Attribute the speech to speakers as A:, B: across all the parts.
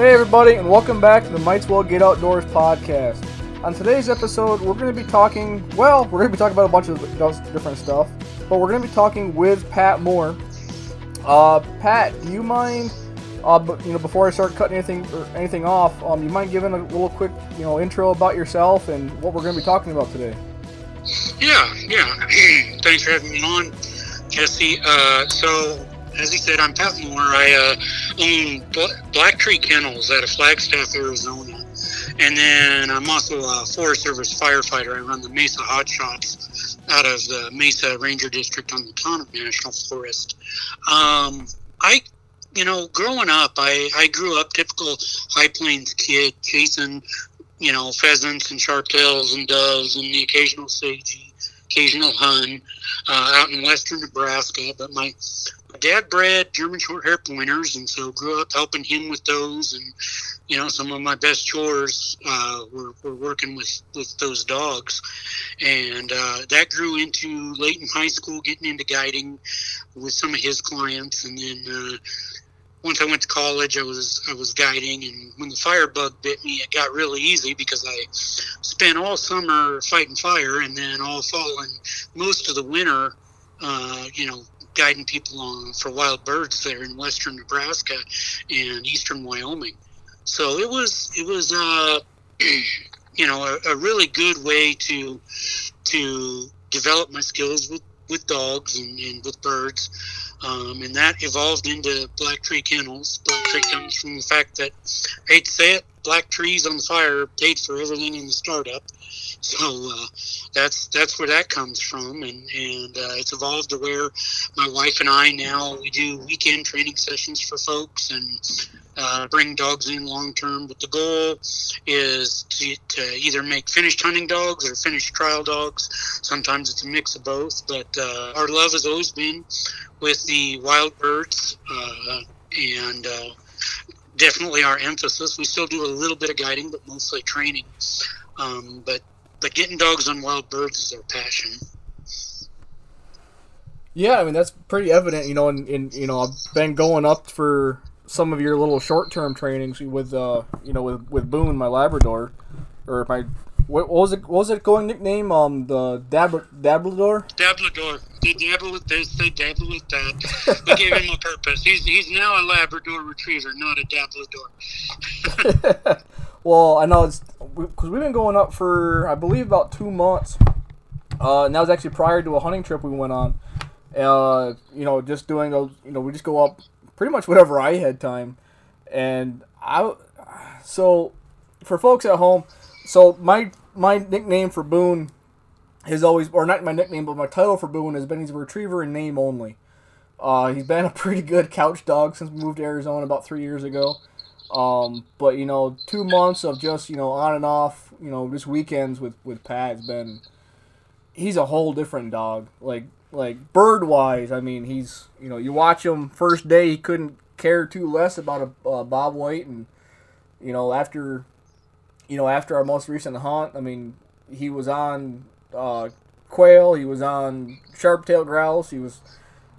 A: Hey, everybody, and welcome back to the Might's Well Get Outdoors podcast. On today's episode, we're going to be talking, well, we're going to be talking about a bunch of different stuff, but we're going to be talking with Pat Moore. Uh, Pat, do you mind, uh, you know, before I start cutting anything or anything off, um, you mind giving a little quick, you know, intro about yourself and what we're going to be talking about today?
B: Yeah, yeah. Thanks for having me on, Jesse. Uh, so, as he said, I'm Pat Moore. I uh, own Black Tree Kennels out of Flagstaff, Arizona. And then I'm also a Forest Service firefighter. I run the Mesa Hot Shots out of the Mesa Ranger District on the Tonto National Forest. Um, I, you know, growing up, I, I grew up typical High Plains kid, chasing, you know, pheasants and sharptails and doves and the occasional sagey, occasional hun uh, out in western Nebraska. But my dad bred German short hair pointers, and so grew up helping him with those. And you know, some of my best chores uh, were, were working with with those dogs, and uh, that grew into late in high school, getting into guiding with some of his clients, and then. Uh, once I went to college, I was I was guiding, and when the fire bug bit me, it got really easy because I spent all summer fighting fire, and then all fall and most of the winter, uh, you know, guiding people on for wild birds there in western Nebraska and eastern Wyoming. So it was it was uh, you know a, a, really good way to to develop my skills with, with dogs and, and with birds. Um, and that evolved into Black Tree Kennels. Black Tree comes from the fact that, I hate to say it, Black Trees on Fire paid for everything in the startup. So uh, that's that's where that comes from, and and uh, it's evolved to where my wife and I now we do weekend training sessions for folks and uh, bring dogs in long term. But the goal is to, to either make finished hunting dogs or finished trial dogs. Sometimes it's a mix of both, but uh, our love has always been with the wild birds uh, and uh, definitely our emphasis. We still do a little bit of guiding, but mostly training. Um, but but getting dogs on wild birds is our passion.
A: Yeah, I mean that's pretty evident, you know. And, and you know, I've been going up for some of your little short-term trainings with, uh, you know, with with Boone, my Labrador, or my what, what was it? What was it going nickname? Um, the Dab Dablador.
B: Dablador. They dabble with this. They dabble with that. we gave him a purpose. He's he's now a Labrador Retriever, not a
A: Dablador. well, I know it's because we, have been going up for I believe about two months. Uh, and that was actually prior to a hunting trip we went on. Uh, you know, just doing those. You know, we just go up pretty much whatever I had time, and I. So, for folks at home, so my my nickname for Boone has always, or not my nickname, but my title for Boone has been he's a retriever in name only. Uh, he's been a pretty good couch dog since we moved to Arizona about three years ago. Um, but you know, two months of just you know on and off, you know, just weekends with with Pat has been. He's a whole different dog. Like like bird wise, I mean, he's you know you watch him first day he couldn't care too less about a bob white, and you know after you know after our most recent hunt, I mean he was on uh, quail, he was on sharp-tailed grouse, he was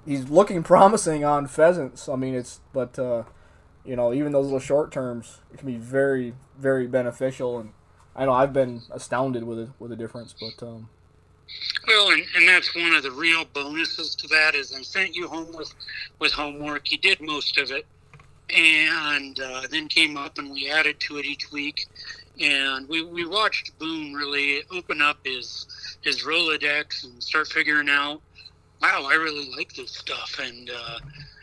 A: he's looking promising on pheasants. I mean it's but. Uh, you know, even those little short terms can be very, very beneficial. And I know I've been astounded with it with the difference, but. Um,
B: well, and, and that's one of the real bonuses to that is I sent you home with, with homework. You did most of it, and uh, then came up and we added to it each week. And we, we watched Boone really open up his his Rolodex and start figuring out, wow, I really like this stuff. And uh,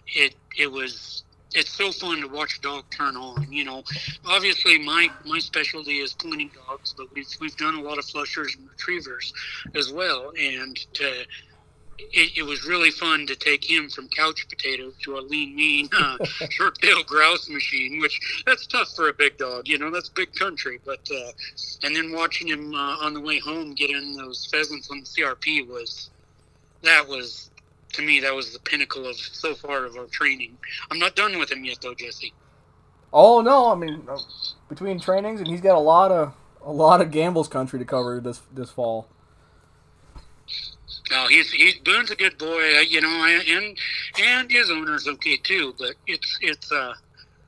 B: it it was it's so fun to watch a dog turn on. You know, obviously my my specialty is pointing dogs, but we've we've done a lot of flushers and retrievers as well, and to. It, it was really fun to take him from couch potato to a lean, mean, uh, sharp-tailed grouse machine, which that's tough for a big dog. You know, that's big country. But uh, and then watching him uh, on the way home get in those pheasants on the CRP was that was to me, that was the pinnacle of so far of our training. I'm not done with him yet, though, Jesse.
A: Oh no! I mean, uh, between trainings, and he's got a lot of a lot of Gambel's country to cover this this fall.
B: No, he's he's Boone's a good boy, uh, you know, and and his owner's okay too. But it's it's uh,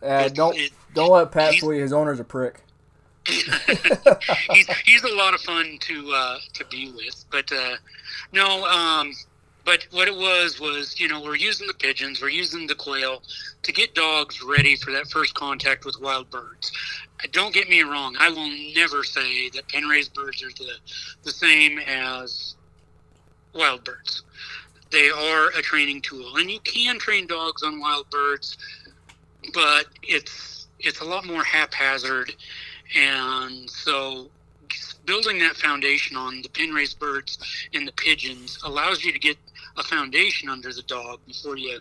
A: uh it's, don't it, Don't let Pat fool you. His owner's a prick.
B: he's he's a lot of fun to uh, to be with, but uh, no. Um, but what it was was, you know, we're using the pigeons, we're using the quail to get dogs ready for that first contact with wild birds. Don't get me wrong. I will never say that pen raised birds are the, the same as wild birds. They are a training tool, and you can train dogs on wild birds, but it's it's a lot more haphazard and so building that foundation on the pen raised birds and the pigeons allows you to get a foundation under the dog before you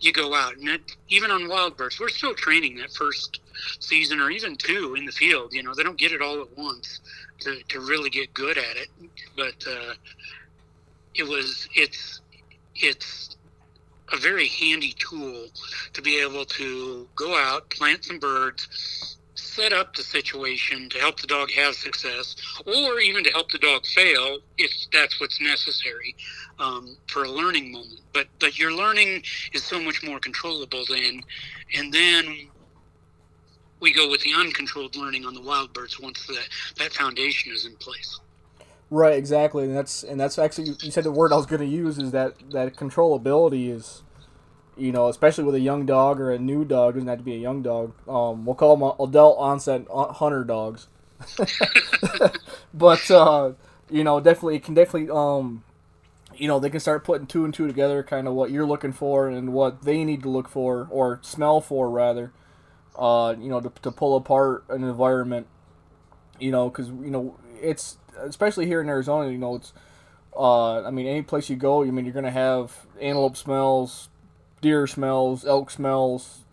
B: you go out. And that, even on wild birds, we're still training that first season or even two in the field. You know, they don't get it all at once to, to really get good at it. But uh, it was it's it's a very handy tool to be able to go out, plant some birds, set up the situation to help the dog have success, or even to help the dog fail if that's what's necessary um, for a learning moment. But but your learning is so much more controllable then, and then we go with the uncontrolled learning on the wild birds once that that foundation is in place.
A: Right, exactly, and that's and that's actually you said the word I was going to use is that that controllability is you know, especially with a young dog or a new dog, doesn't have to be a young dog. Um, we'll call them adult onset hunter dogs. but uh, you know, definitely can definitely um, you know, they can start putting two and two together, kind of what you're looking for and what they need to look for or smell for rather. Uh, you know, to, to pull apart an environment. You know, because you know it's especially here in Arizona. You know, it's uh, I mean, any place you go, I mean, you're gonna have antelope smells, deer smells, elk smells,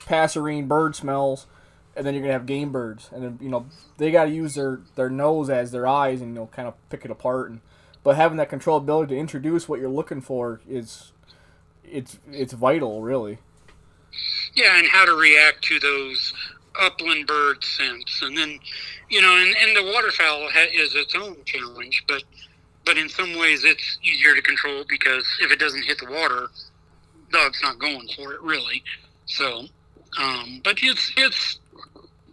A: passerine bird smells, and then you're gonna have game birds, and then you know they got to use their their nose as their eyes and you know kind of pick it apart. And but having that control ability to introduce what you're looking for is it's it's vital, really.
B: Yeah, and how to react to those upland bird sense. and then you know, and, and the waterfowl is its own challenge, but but in some ways it's easier to control because if it doesn't hit the water, dog's not going for it really. So, um, but it's it's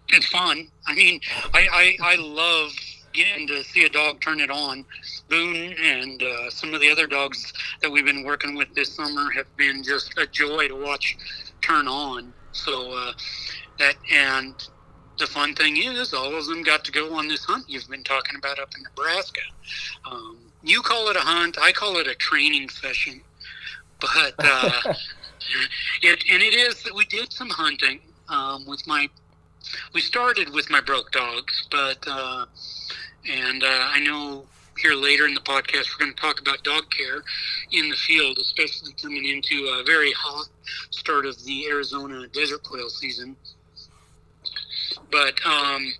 B: it's fun. I mean, I, I I love getting to see a dog turn it on. Boone and uh, some of the other dogs that we've been working with this summer have been just a joy to watch turn on. So uh, that and the fun thing is, all of them got to go on this hunt you've been talking about up in Nebraska. Um, you call it a hunt, I call it a training session but uh, it and it is that we did some hunting um, with my. We started with my broke dogs, but uh, and uh, I know here later in the podcast we're going to talk about dog care in the field, especially coming into a very hot start of the Arizona desert quail season. But um,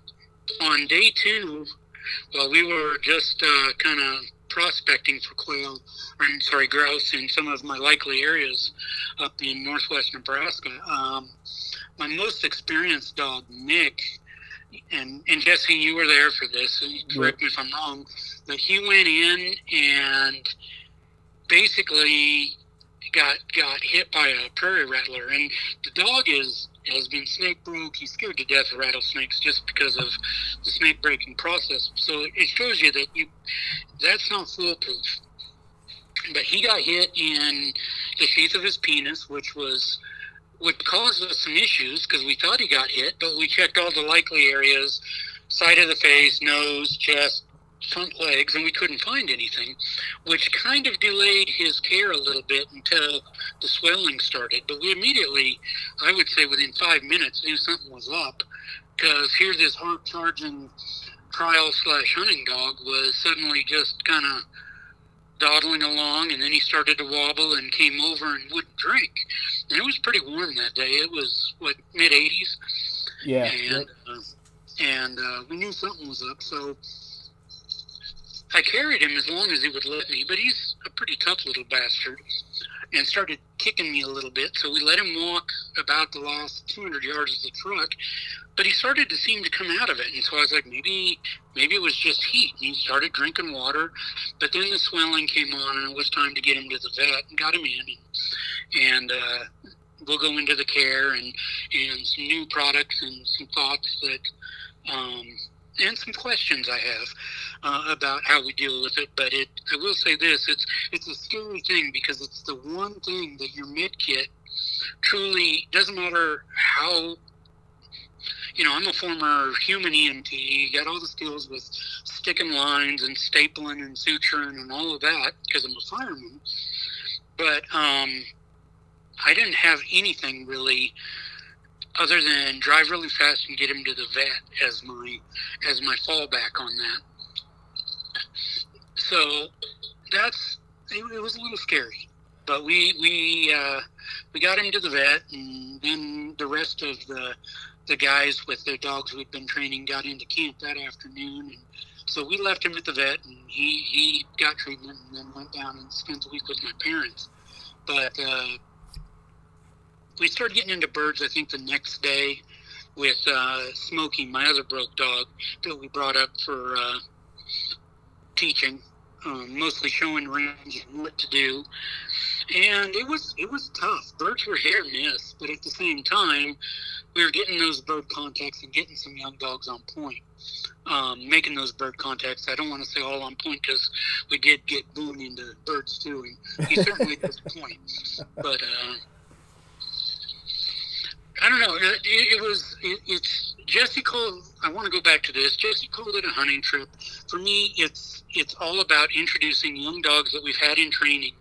B: on day two, while we were just uh, kind of prospecting for quail, or sorry, grouse in some of my likely areas up in northwest Nebraska. Um, my most experienced dog, Nick, and and Jesse, you were there for this. Correct me if I'm wrong, but he went in and basically got got hit by a prairie rattler, and the dog is has been snake broke. He's scared to death of rattlesnakes just because of the snake breaking process. So it shows you that you that's not foolproof. But he got hit in the sheath of his penis, which was would cause us some issues because we thought he got hit, but we checked all the likely areas, side of the face, nose, chest, front legs, and we couldn't find anything, which kind of delayed his care a little bit until the swelling started. But we immediately, I would say within five minutes, knew something was up because here this hard charging trial slash hunting dog was suddenly just kind of dawdling along, and then he started to wobble and came over and wouldn't drink. And it was pretty warm that day. It was what mid 80s.
A: Yeah.
B: And uh, and uh, we knew something was up, so I carried him as long as he would let me, but he's a pretty tough little bastard and started kicking me a little bit. So we let him walk about the last 200 yards of the truck, but he started to seem to come out of it. And so I was like, maybe, maybe it was just heat. And he started drinking water, but then the swelling came on, and it was time to get him to the vet and got him in. And, and uh, we'll go into the care and and some new products and some thoughts that um, and some questions I have uh, about how we deal with it. But it, I will say this: it's it's a scary thing because it's the one thing that your med kit truly doesn't matter how. You know, I'm a former human EMT. Got all the skills with sticking lines and stapling and suturing and all of that because I'm a fireman. But um, I didn't have anything really other than drive really fast and get him to the vet as my as my fallback on that. So that's it, it was a little scary, but we we uh, we got him to the vet, and then the rest of the the guys with their dogs we'd been training got into camp that afternoon, and so we left him at the vet, and he he got treatment, and then went down and spent the week with my parents. But uh, we started getting into birds. I think the next day with uh, Smokey, my other broke dog that we brought up for uh, teaching, um, mostly showing range and what to do. And it was it was tough. Birds were hit or miss, but at the same time, we were getting those bird contacts and getting some young dogs on point. Um, making those bird contacts. I don't want to say all on point because we did get Boone into birds too, and he certainly does point. But uh, I don't know. It, it was. It, it's Jesse called. I want to go back to this. Jesse called it a hunting trip. For me, it's it's all about introducing young dogs that we've had in training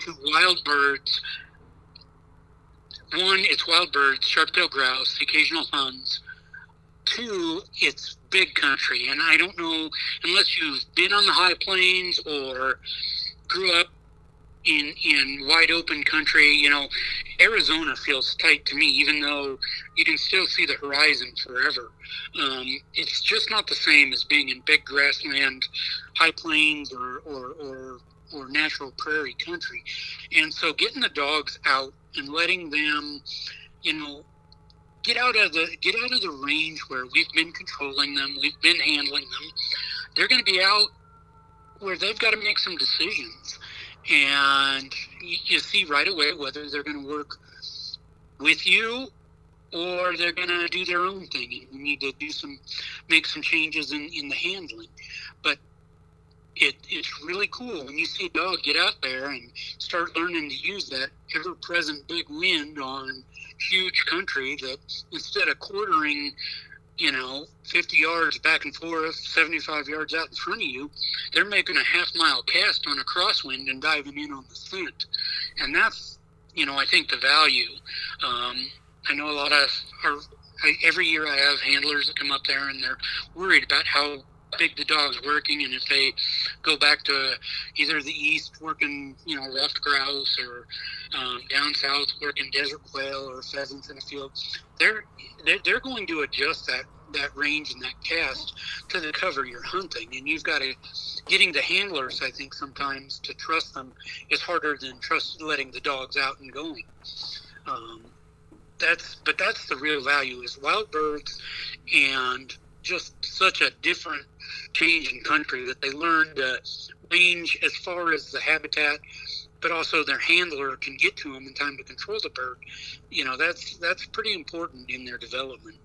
B: to wild birds. One, it's wild birds, sharp-tailed grouse, occasional huns. Two, it's big country, and I don't know unless you've been on the high plains or grew up in in wide open country. You know, Arizona feels tight to me, even though you can still see the horizon forever. Um, it's just not the same as being in big grassland, high plains, or or, or or natural prairie country. And so, getting the dogs out and letting them, you know, get out of the get out of the range where we've been controlling them, we've been handling them. They're going to be out where they've got to make some decisions and you see right away whether they're going to work with you or they're going to do their own thing. You need to do some make some changes in, in the handling. But it, it's really cool. When you see a dog get out there and start learning to use that ever-present big wind on huge country that instead of quartering you know, 50 yards back and forth, 75 yards out in front of you, they're making a half mile cast on a crosswind and diving in on the scent. And that's, you know, I think the value. Um, I know a lot of our, I, every year I have handlers that come up there and they're worried about how big the dog's working and if they go back to either the east working you know ruffed grouse or um, down south working desert quail or pheasants in a field they're they're, they're going to adjust that that range and that cast to the cover you're hunting. And you've got to getting the handlers i think sometimes to trust them is harder than trust letting the dogs out and going. Um, that's but that's the real value is wild birds and just such a different change in country that they learn to range as far as the habitat but also their handler can get to them in time to control the bird. You know, that's that's pretty important in their development.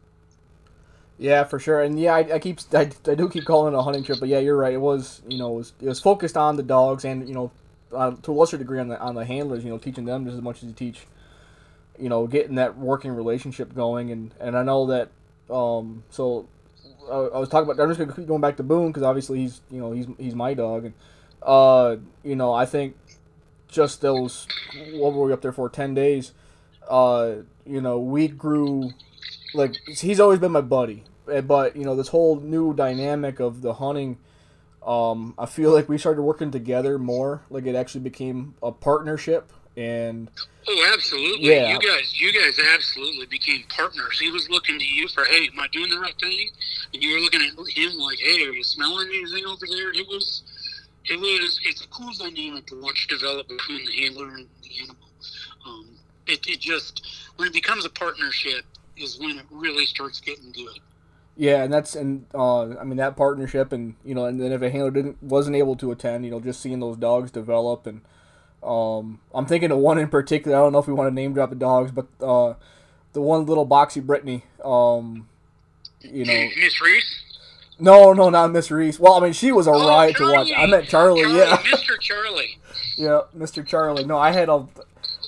A: Yeah, for sure, and yeah, I, I keep I, I do keep calling it a hunting trip, but yeah, you're right. It was you know it was, it was focused on the dogs and you know uh, to a lesser degree on the on the handlers. You know, teaching them just as much as you teach. You know, getting that working relationship going, and and I know that. Um, so I, was talking about. I'm just gonna keep going back to Boone because obviously he's you know he's he's my dog, and uh, you know I think just those what were we up there for ten days uh you know we grew like he's always been my buddy. Eh, but you know this whole new dynamic of the hunting um i feel like we started working together more. Like it actually became a partnership and
B: oh absolutely yeah. you guys you guys absolutely became partners he was looking to you for hey am i doing the right thing and you were looking at him like hey are you smelling anything over there it was it was it's a cool dynamic to watch develop between the handler and the animal. Um, it, it just when it becomes a partnership is when it really starts getting good.
A: Yeah, and that's and uh, I mean that partnership, and you know, and then if a handler didn't wasn't able to attend, you know, just seeing those dogs develop and Um, I'm thinking of one in particular. I don't know if we want to name drop the dogs, but uh, the one little boxy Brittany. Um, you know,
B: Miss Reese.
A: No, no, not Miss Reese. Well, I mean, she was a
B: Oh,
A: riot to watch. I meant Charlie,
B: Charlie,
A: yeah,
B: Mr. Charlie.
A: yeah, Mr. Charlie. No, I had a,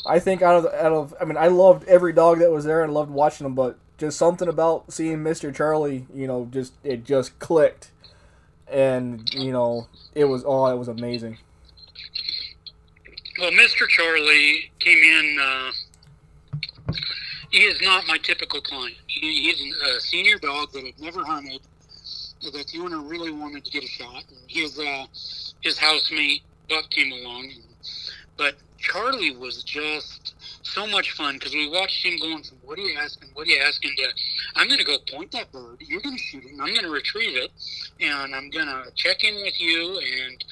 A: I think out of out of, I mean, I loved every dog that was there and loved watching them, but just something about seeing Mr. Charlie, you know, just it just clicked, and you know, it was oh, it was amazing.
B: Well, Mr. Charlie came in. Uh, he is not my typical client. He, he's a senior dog that had never hunted, that the owner really wanted to get a shot. His uh, his housemate Buck came along, but Charlie was just so much fun because we watched him going from what are you asking, what are you asking to I'm going to go point that bird, you're going to shoot and I'm going to retrieve it, and I'm going to check in with you, and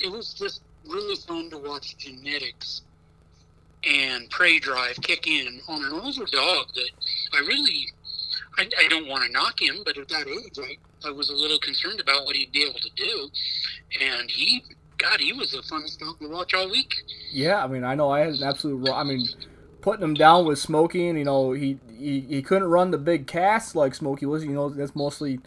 B: it was just really fun to watch genetics and prey drive kick in on an older dog that I really I, I don't want to knock him, but at that age I, I was a little concerned about what he'd be able to do. And he God, he was the funnest dog to watch all week.
A: Yeah, I mean, I know I had an absolute I mean, putting him down with Smokey, and you know, he, he he couldn't run the big casts like Smokey was. You know, that's mostly,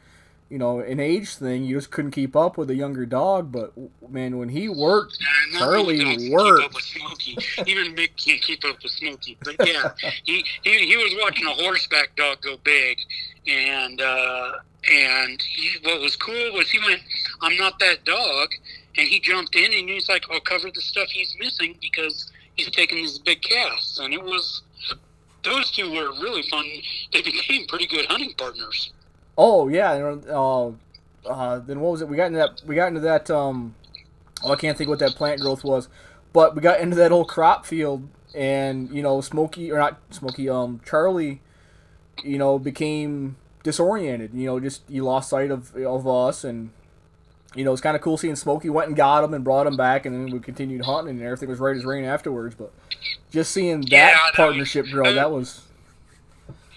A: you know, an age thing. You just couldn't keep up with a younger dog. But man, when he worked,
B: And not
A: Charlie
B: many dogs can
A: worked.
B: Keep up with Smokey. Even Mick can't keep up with Smokey. But yeah, he, he he was watching a horseback dog go big, and uh, and he, what was cool was he went, "I'm not that dog," and he jumped in and he's like, "I'll cover the stuff he's missing because he's taking these big casts," and it was. Those two were really fun. They became pretty good hunting partners.
A: Oh yeah, and, uh, uh, then what was it? We got into that. We got into that. Um, oh, I can't think what that plant growth was, but we got into that old crop field, and you know, Smokey or not Smokey, um, Charlie, you know, became disoriented. You know, just he lost sight of of us, and you know, it's kind of cool seeing Smokey went and got him and brought him back, and then we continued hunting, and everything was right as rain afterwards. But just seeing that
B: Yeah,
A: partnership grow, that was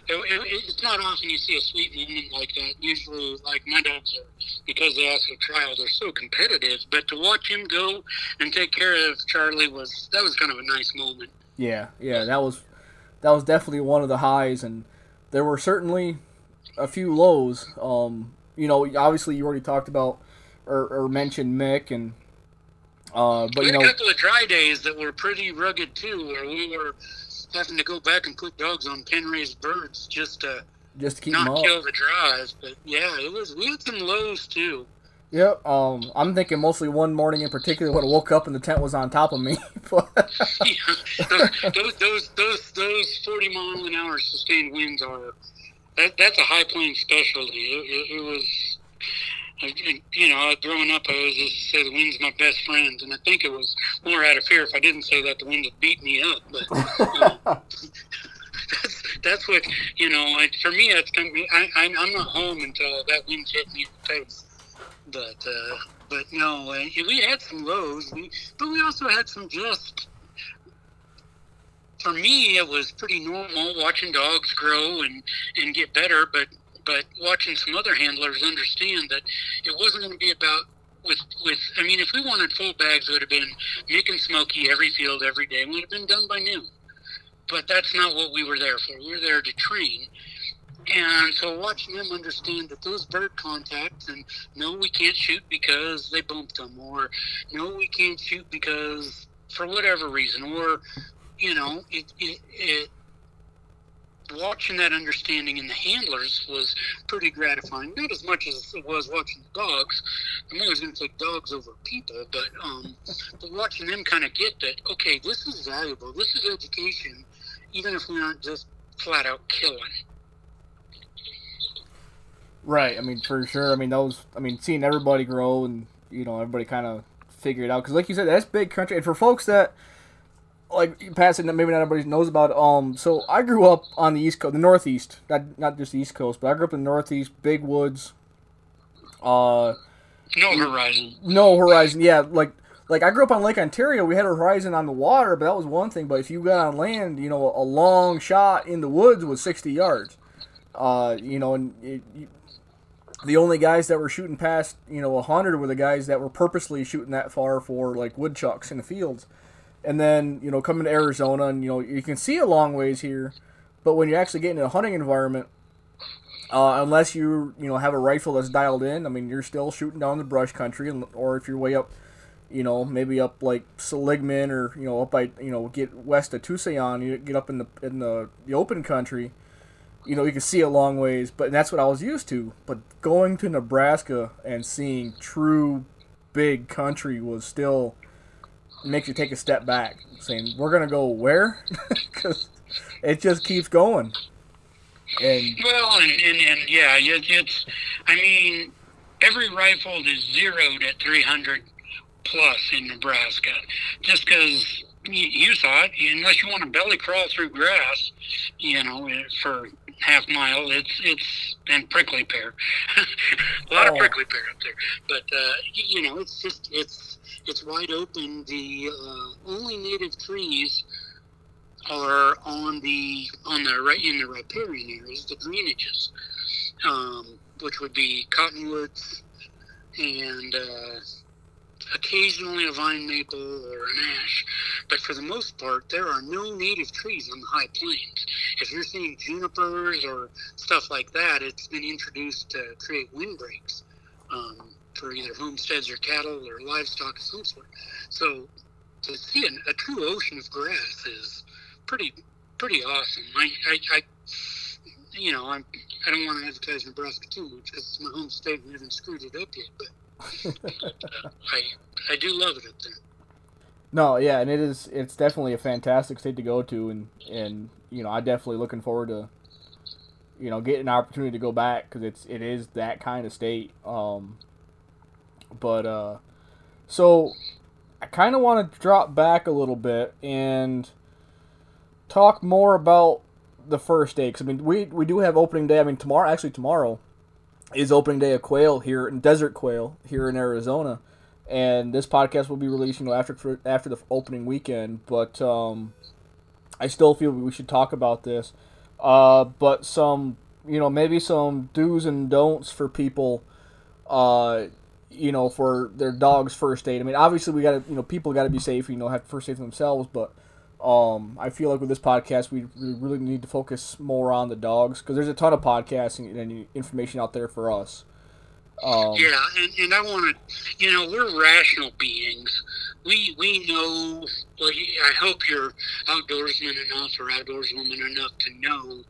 B: It, it, it's not often you see a sweet moment like that. Usually, like my dogs are, because they ask a trial, they're so competitive. But to watch him go and take care of Charlie was that was kind of a nice moment.
A: Yeah, yeah, that was that was definitely one of the highs, and there were certainly a few lows. Um, you know, obviously you already talked about or, or mentioned Mick, and uh, but you know,
B: a couple of dry days that were pretty rugged too, where we were having to go back and put dogs on pen raised birds just to
A: just to keep them
B: not
A: up.
B: kill the dries. But yeah, it was we had some lows too.
A: Yep. Um, I'm thinking mostly one morning in particular when I woke up and the tent was on top of me. but
B: Yeah, those, those those those those forty mile an hour sustained winds are that that's a high plane specialty. It, it, it was, you know, growing up, I was just say the wind's my best friend, and I think it was more out of fear. If I didn't say that, the wind would beat me up. But uh, that's that's what you know. Like for me, that's gonna be. I, I'm I'm not home until that wind's hit me in the face. But uh, but no, uh, we had some lows. We but we also had some just for me, it was pretty normal watching dogs grow and, and get better, but but watching some other handlers understand that it wasn't going to be about with with. I mean, if we wanted full bags, it would have been Nick and Smokey every field every day. It would have been done by noon. But that's not what we were there for. We were there to train. And so watching them understand that those bird contacts and no, we can't shoot because they bumped them, or no, we can't shoot because for whatever reason, or you know, it, it, it watching that understanding in the handlers was pretty gratifying. Not as much as it was watching the dogs. I'm always going to take dogs over people, but um, but watching them kind of get that. Okay, this is valuable. This is education, even if we aren't just flat out killing.
A: right. I mean, for sure. I mean, those. I mean, seeing everybody grow and you know everybody kind of figure it out because, like you said, that's big country. And for folks that like passing that maybe not everybody knows about. Um, so I grew up on the east coast, the northeast, not not just the east coast, but I grew up in the northeast, big woods. Uh,
B: No horizon.
A: no horizon. Yeah, like like I grew up on Lake Ontario. We had a horizon on the water, but that was one thing. But if you got on land, you know, a long shot in the woods was sixty yards. Uh, you know, and it, you, the only guys that were shooting past, you know, a hundred were the guys that were purposely shooting that far for like woodchucks in the fields. And then you know coming to Arizona, and you know you can see a long ways here, but when you actually get into a hunting environment, uh, unless you you know have a rifle that's dialed in, I mean you're still shooting down the brush country, and, or if you're way up, you know maybe up like Seligman or you know up by you know get west of Tucson, you get up in the in the, the open country, you know you can see a long ways, but that's what I was used to. But going to Nebraska and seeing true big country was still makes you take a step back, saying we're gonna go where because it just keeps going.
B: And well, and, and, and yeah, it, it's. I mean, every rifle is zeroed at 300 plus in Nebraska, just because you, you saw it. Unless you want to belly crawl through grass, you know, for half mile, it's it's and prickly pear, a lot oh. of prickly pear up there. But uh, you know, it's just it's it's wide open. The uh, only native trees are on the on the right in the riparian areas, the greenages, um, which would be cottonwoods and uh, occasionally a vine maple or an ash. But for the most part, there are no native trees on the high plains. If you're seeing junipers or stuff like that, it's been introduced to create windbreaks um, for either homesteads or cattle or livestock of some sort. So to see an, a true ocean of grass is pretty pretty awesome. I, I, I you know, I'm, I don't want to advertise Nebraska too much because it's my home state and haven't screwed it up yet. But uh, I I do love it up there.
A: No, yeah, and it is. It's definitely a fantastic state to go to, and and you know, I definitely looking forward to, you know, getting an opportunity to go back because it's it is that kind of state. Um, but uh, so I kind of want to drop back a little bit and talk more about the first day because I mean we we do have opening day. I mean tomorrow, actually tomorrow, is opening day of quail here in desert quail here in Arizona, and this podcast will be released you know after after the opening weekend. But um, I still feel we should talk about this. Uh, but some you know maybe some do's and don'ts for people. Uh, you know, for their dog's first aid. I mean, obviously we got to, you know, people got to be safe. You know, have first aid for themselves, but um, I feel like with this podcast, we really need to focus more on the dogs because there's a ton of podcasts and information out there for us.
B: Um, yeah, and, and I want to, you know, we're rational beings. We we know. Well, I hope you're outdoorsman enough or outdoorswoman enough to know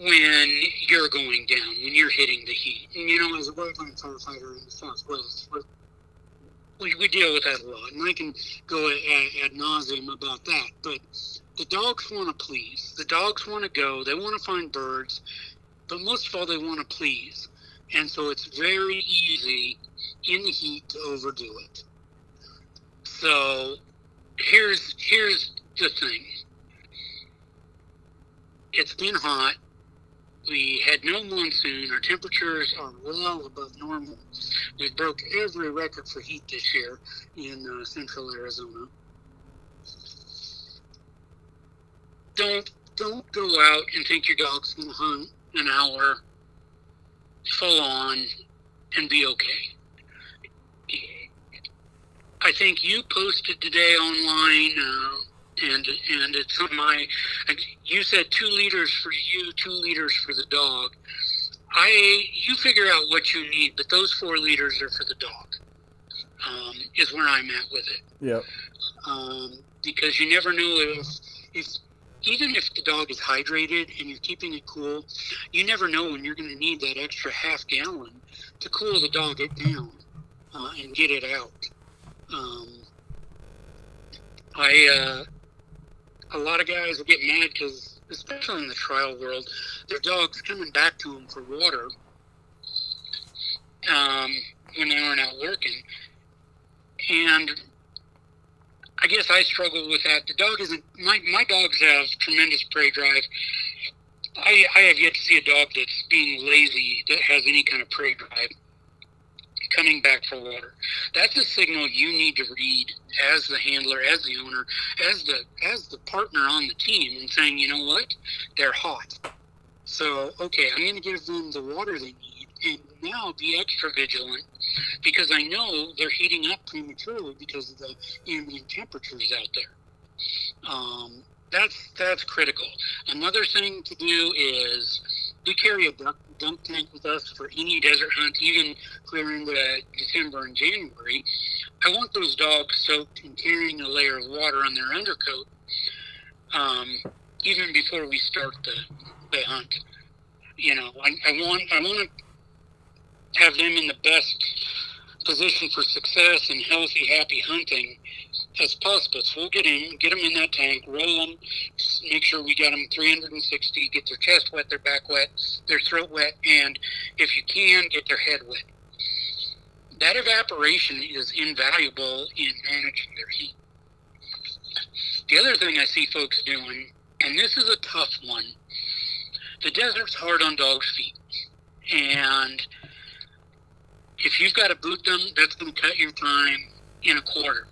B: when you're going down, when you're hitting the heat. And you know, as a wildland firefighter in the Southwest, we, we deal with that a lot, and I can go ad, ad nauseum about that. But the dogs want to please. The dogs want to go. They want to find birds, but most of all, they want to please. And so it's very easy in the heat to overdo it. So here's here's the thing. It's been hot. We had no monsoon. Our temperatures are well above normal. We broke every record for heat this year in uh, central Arizona. Don't don't go out and think your dog's going to hunt an hour full on and be okay. I think you posted today online. Uh, and and it's my. You said two liters for you, two liters for the dog. I you figure out what you need, but those four liters are for the dog. Um, is where I'm at with it.
A: Yep.
B: Um, because you never know if if even if the dog is hydrated and you're keeping it cool, you never know when you're going to need that extra half gallon to cool the dog down uh, and get it out. Um, I uh, a lot of guys will get mad because, especially in the trial world, their dog's coming back to them for water um, when they aren't out working. And I guess I struggle with that. The dog isn't, my, my dogs have tremendous prey drive. I, I have yet to see a dog that's being lazy that has any kind of prey drive coming back for water. That's a signal you need to read as the handler, as the owner, as the as the partner on the team, and saying, you know what, they're hot. So okay, I'm going to give them the water they need, and now be extra vigilant because I know they're heating up prematurely because of the ambient temperatures out there. Um, that's that's critical. Another thing to do is we carry a dunk, dunk tank with us for any desert hunt, even clear into December and January. I want those dogs soaked and carrying a layer of water on their undercoat, um, even before we start the, the hunt. You know, I, I want I want to have them in the best position for success and healthy, happy hunting as possible. So we'll get in, get them in that tank, roll them, make sure we got them 360, get their chest wet, their back wet, their throat wet, and if you can, get their head wet. That evaporation is invaluable in managing their heat. The other thing I see folks doing, and this is a tough one, the desert's hard on dogs' feet. And if you've got to boot them, that's going to cut your time in a quarter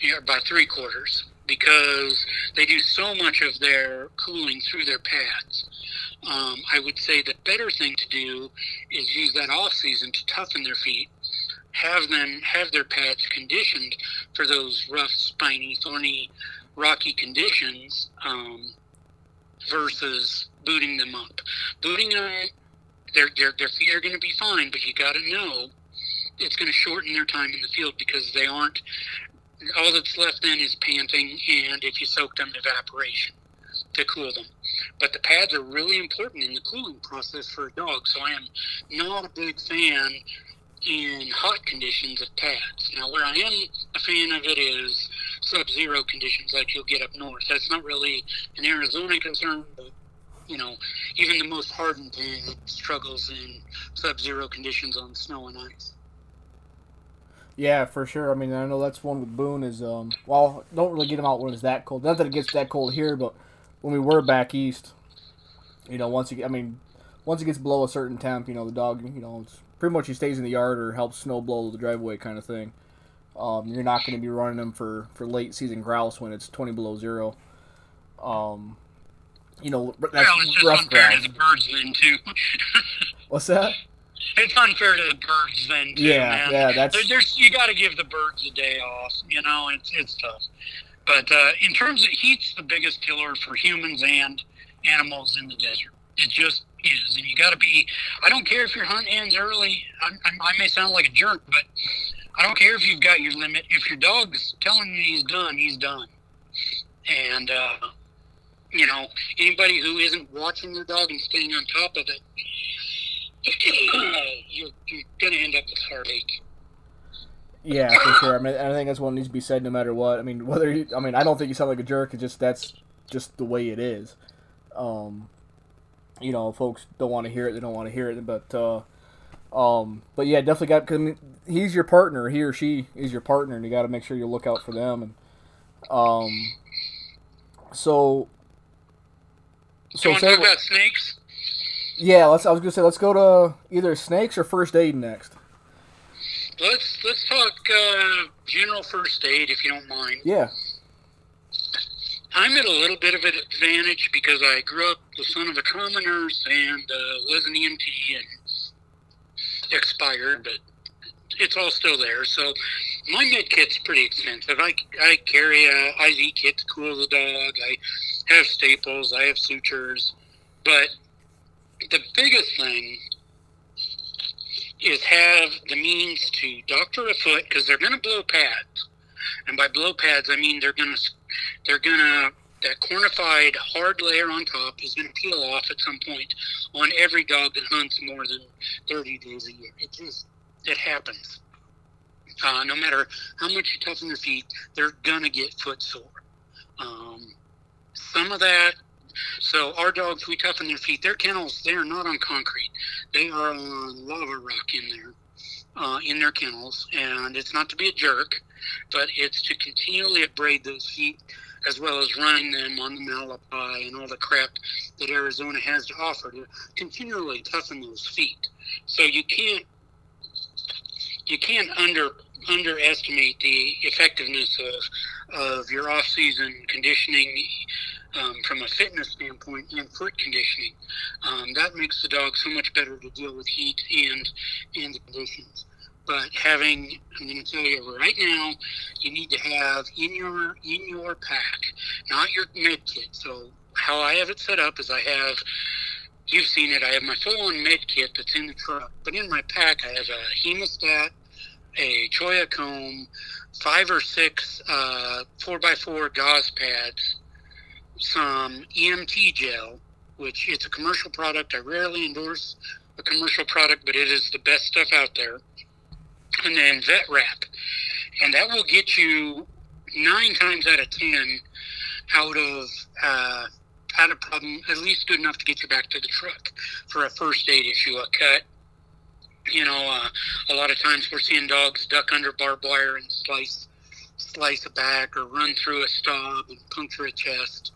B: you by three quarters because they do so much of their cooling through their pads. Um, I would say the better thing to do is use that off season to toughen their feet, have them have their pads conditioned for those rough, spiny, thorny, rocky conditions um, versus booting them up. Booting them, their their, their feet are going to be fine, but you got to know it's going to shorten their time in the field because they aren't all that's left then is panting and if you soak them evaporation to cool them. But the pads are really important in the cooling process for a dog so i am not a big fan in hot conditions of pads. Now where i am a fan of it is sub-zero conditions like you'll get up north. That's not really an arizona concern but you know even the most hardened pad struggles in sub-zero conditions on snow and ice
A: yeah, for sure. I mean, I know that's one with Boone is um. Well, don't really get him out when it's that cold. Not that it gets that cold here, but when we were back east, you know, once you, I mean, once it gets below a certain temp, you know, the dog, you know, it's pretty much he stays in the yard or helps snow blow the driveway kind of thing. Um, you're not going to be running them for for late season grouse when it's 20 below zero. Um, you know, that's
B: well, ruffed grouse. birds then too.
A: What's that?
B: It's unfair to the birds then too,
A: yeah,
B: man.
A: Yeah, that's
B: there, there's you got to give the birds a day off. You know, it's it's tough. But uh, in terms of heat's the biggest killer for humans and animals in the desert. It just is, and you got to be. I don't care if your hunt ends early. I, I, I may sound like a jerk, but I don't care if you've got your limit. If your dog's telling you he's done, he's done. And uh, you know, anybody who isn't watching their dog and staying on top of it you're, you're going to end up with heartache.
A: Yeah, for sure. I mean, I think that's what needs to be said no matter what. I mean, whether you, I mean, I don't think you sound like a jerk. It's just that's just the way it is. Um, you know, folks don't want to hear it. They don't want to hear it. But, uh, um, but yeah, definitely got. Cause I mean, he's your partner. He or she is your partner, and you got to make sure you look out for them. And, um, so,
B: so talk about snakes?
A: Yeah, let's. I was gonna say let's go to either snakes or first aid next.
B: Let's let's talk uh, general first aid if you don't mind.
A: Yeah.
B: I'm at a little bit of an advantage because I grew up the son of a trauma nurse and uh, was an EMT and expired, but it's all still there. So my med kit's pretty expensive. I, I carry a IV kit to cool the dog. I have staples. I have sutures, but the biggest thing is have the means to doctor a foot because they're going to blow pads, and by blow pads I mean they're going to they're going to that cornified hard layer on top is going to peel off at some point on every dog that hunts more than 30 days a year. It just it happens. Uh, no matter how much you toughen their feet, they're gonna get foot sore. Um, some of that so our dogs, we toughen their feet. Their kennels, they are not on concrete. They are on lava rock in there, uh, in their kennels. And it's not to be a jerk, but it's to continually abrade those feet as well as running them on the malapai and all the crap that Arizona has to offer to continually toughen those feet. So you can't you can't under underestimate the effectiveness of of your off season conditioning um, from a fitness standpoint and foot conditioning. Um, that makes the dog so much better to deal with heat and and the conditions. but having I'm going to tell you right now, you need to have in your in your pack, not your med kit. So how I have it set up is I have you've seen it. I have my full-on med kit that's in the truck, but in my pack I have a hemostat, a cholla comb, five or six uh, four by four gauze pads, some EMT gel, which it's a commercial product. I rarely endorse a commercial product, but it is the best stuff out there. And then vet wrap, and that will get you nine times out of ten out of uh, out of problem, at least good enough to get you back to the truck for a first aid issue, a cut. You know, uh, a lot of times we're seeing dogs duck under barbed wire and slice slice a back or run through a stub and puncture a chest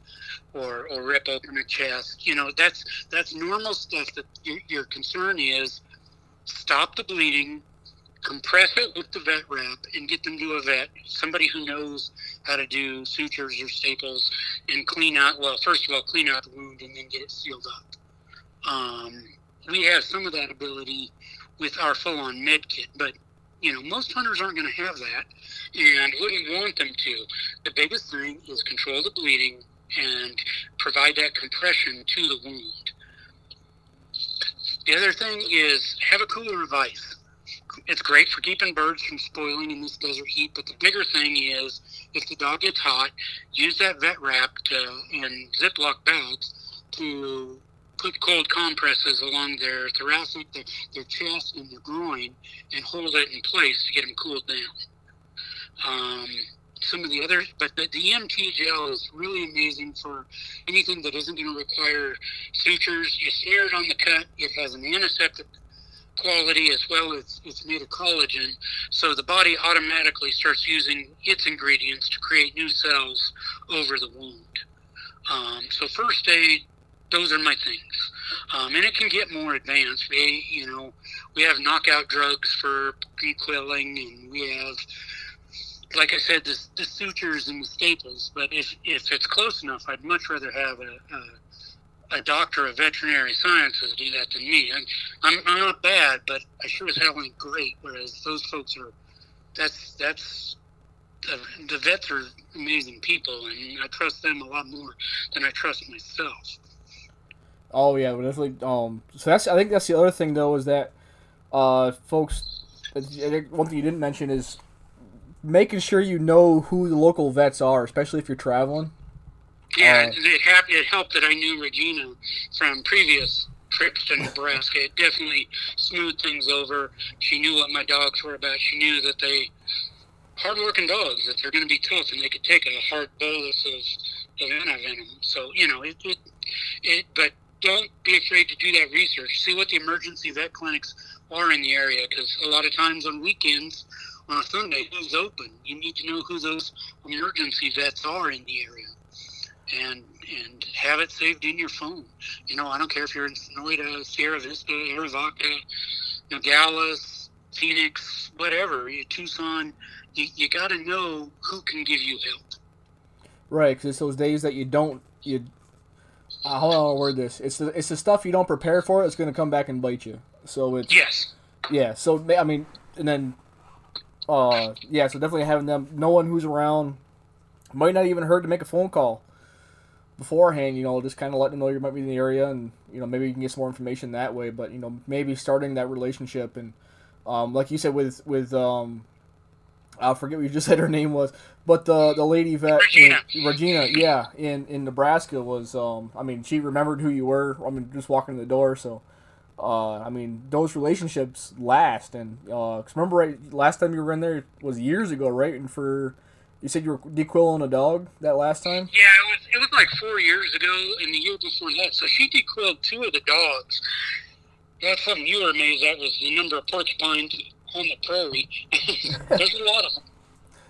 B: or, or rip open a chest. You know, that's that's normal stuff. That your, your concern is stop the bleeding, compress it with the vet wrap, and get them to a vet, somebody who knows how to do sutures or staples, and clean out. Well, first of all, clean out the wound and then get it sealed up. Um, we have some of that ability with our full-on med kit, but you know most hunters aren't going to have that, and wouldn't want them to. The biggest thing is control the bleeding and provide that compression to the wound. The other thing is have a cooler of ice. It's great for keeping birds from spoiling in this desert heat, but the bigger thing is if the dog gets hot, use that vet wrap to, in Ziploc bags to put cold compresses along their thoracic, their, their chest, and their groin, and hold it in place to get them cooled down. Um, some of the other, but the, the EMT gel is really amazing for anything that isn't going to require sutures. You smear it on the cut. It has an antiseptic quality as well as it's made of collagen, so the body automatically starts using its ingredients to create new cells over the wound. Um, so first aid, those are my things. Um, and it can get more advanced. We, you know, we have knockout drugs for pre-quilling and we have like I said, the, the sutures and the staples. But if if it's close enough, I'd much rather have a, a, a doctor of veterinary sciences do that than me. I'm, I'm, I'm not bad, but I sure as hell ain't great. Whereas those folks are, that's that's the, the vets are amazing people, and I trust them a lot more than I trust myself.
A: Oh yeah, but definitely. Um, so that's I think that's the other thing though is that, uh, folks, one thing you didn't mention is making sure you know who the local vets are, especially if you're traveling.
B: Yeah, uh, it, hap- it helped that I knew Regina from previous trips to Nebraska. It definitely smoothed things over. She knew what my dogs were about. She knew that they hardworking dogs that they're going to be tough and they could take a hard bolus of of antivenom. So you know it, it it but don't be afraid to do that research. See what the emergency vet clinics are in the area because a lot of times on weekends on a Sunday who's open. You need to know who those emergency vets are in the area, and and have it saved in your phone. You know, I don't care if you're in Sonoyta, Sierra Vista, Arivaca, Nogales, Phoenix, whatever, Tucson. You, you got to know who can give you help.
A: Right, because it's those days that you don't you. Uh, hold on, I'll word this. It's the it's the stuff you don't prepare for. It's going to come back and bite you. So it's
B: yes.
A: Yeah. So I mean, and then uh, yeah, so definitely having them, knowing who's around, might not even hurt to make a phone call beforehand. You know, just kind of letting them know you might be in the area, and you know maybe you can get some more information that way. But you know, maybe starting that relationship, and um, like you said with with um, I forget what you just said her name was, but the the lady vet
B: Regina,
A: in, Regina, yeah, in in Nebraska was um, I mean she remembered who you were. I mean just walking in the door, so uh, I mean, those relationships last. And uh, cause remember, right, last time you were in there was years ago, right? And for you said you were dequilling a dog that last time.
B: Yeah, it was. It was like four years ago, and the year before that. So she dequilled two of the dogs. That's something you were amazed at was the number of porcupines on the prairie. There's a lot of them.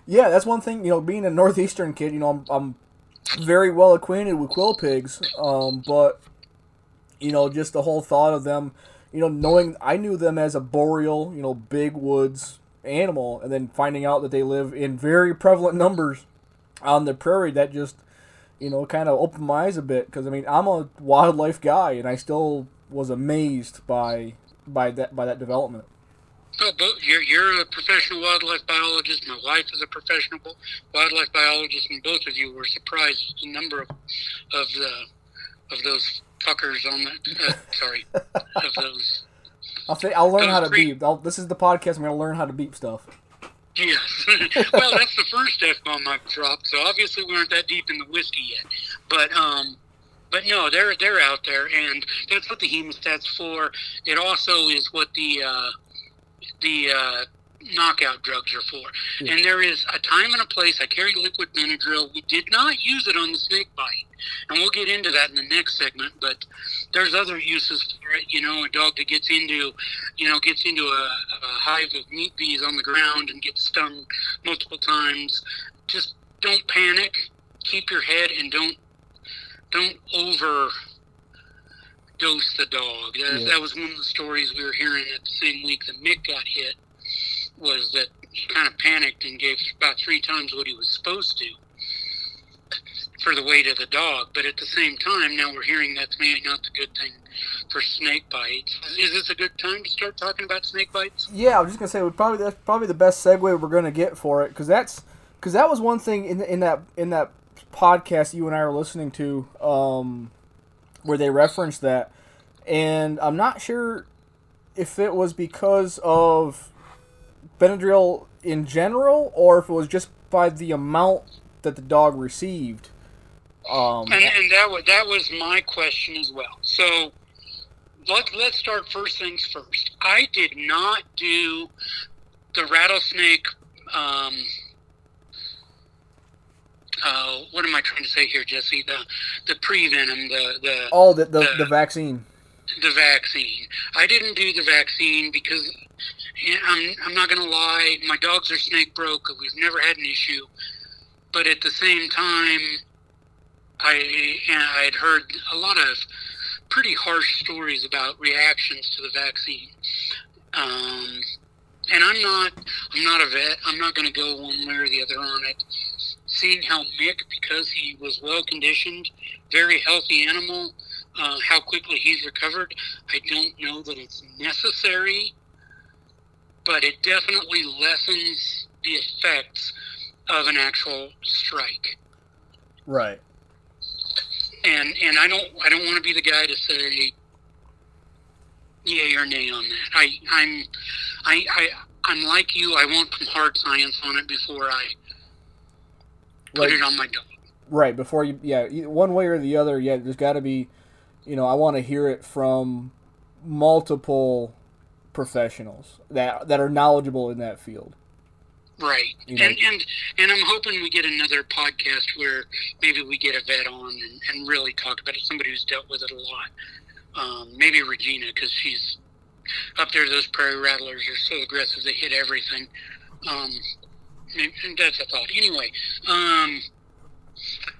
A: Yeah, that's one thing. You know, being a northeastern kid, you know, I'm, I'm very well acquainted with quill pigs. Um, but you know, just the whole thought of them, you know, knowing I knew them as a boreal, you know, big woods animal, and then finding out that they live in very prevalent numbers on the prairie, that just, you know, kind of opened my eyes a bit. Because I mean, I'm a wildlife guy, and I still was amazed by by that by that development.
B: Oh, but you're you're a professional wildlife biologist. My wife is a professional wildlife biologist, and both of you were surprised at the number of of the of those fuckers on the uh, sorry of those.
A: I'll say I'll learn how to beep. I'll, this is the podcast. I'm gonna learn how to beep stuff.
B: Yes. well, that's the first f bomb I've dropped. So obviously we aren't that deep in the whiskey yet. But um, but no, they're they're out there, and that's what the hemostat's for. It also is what the uh, the uh, knockout drugs are for. Yeah. And there is a time and a place. I carry liquid Benadryl. We did not use it on the snake bite, and we'll get into that in the next segment. But there's other uses for it. You know, a dog that gets into, you know, gets into a, a hive of meat bees on the ground and gets stung multiple times. Just don't panic. Keep your head and don't don't over dose the dog. That, yeah. that was one of the stories we were hearing at the same week that Mick got hit. Was that he kind of panicked and gave about three times what he was supposed to for the weight of the dog. But at the same time, now we're hearing that's maybe not the good thing for snake bites. Is this a good time to start talking about snake bites?
A: Yeah, I was just gonna say probably that's probably the best segue we're gonna get for it because that's because that was one thing in in that in that podcast you and I were listening to um, where they referenced that, and I'm not sure if it was because of Benadryl in general or if it was just by the amount that the dog received. Um,
B: and, and that was that was my question as well. So let let's start first things first. I did not do the rattlesnake. Um, uh, what am I trying to say here, Jesse? The the pre venom, the the
A: oh, the the, the, the vaccine.
B: The vaccine. I didn't do the vaccine because I'm I'm not gonna lie. My dogs are snake broke. We've never had an issue, but at the same time, I I had heard a lot of pretty harsh stories about reactions to the vaccine. Um, and I'm not I'm not a vet. I'm not going to go one way or the other on it seeing how Mick, because he was well conditioned, very healthy animal, uh, how quickly he's recovered, I don't know that it's necessary, but it definitely lessens the effects of an actual strike.
A: Right.
B: And and I don't I don't want to be the guy to say yay or nay on that. I I'm I, I I'm like you. I want some hard science on it before I put it on my dog.
A: Right before you, yeah, one way or the other. Yeah, there's got to be, you know, I want to hear it from multiple professionals that that are knowledgeable in that field.
B: Right, you know? and and and I'm hoping we get another podcast where maybe we get a vet on and, and really talk about it. Somebody who's dealt with it a lot. Um, maybe Regina because she's up there. Those prairie rattlers are so aggressive; they hit everything. Um, and that's a thought. Anyway, um,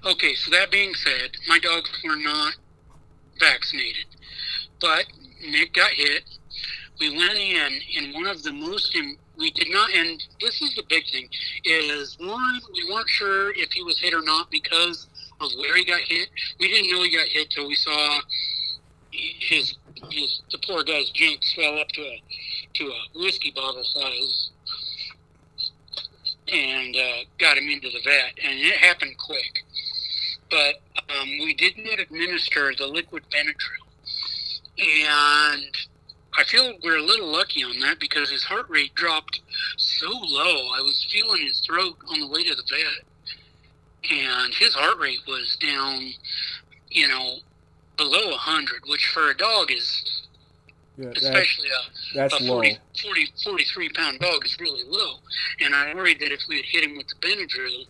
B: okay. So that being said, my dogs were not vaccinated, but Nick got hit. We went in, and one of the most we did not. And this is the big thing: is one we weren't sure if he was hit or not because of where he got hit. We didn't know he got hit till we saw his his the poor guy's junk swell up to a to a whiskey bottle size and uh, got him into the vet, and it happened quick. But um, we didn't administer the liquid Benadryl, and I feel we're a little lucky on that because his heart rate dropped so low. I was feeling his throat on the way to the vet, and his heart rate was down, you know, below 100, which for a dog is yeah, especially
A: that's,
B: a, a 40, 40, 43 pound dog is really low. And I worried that if we had hit him with the Benadryl,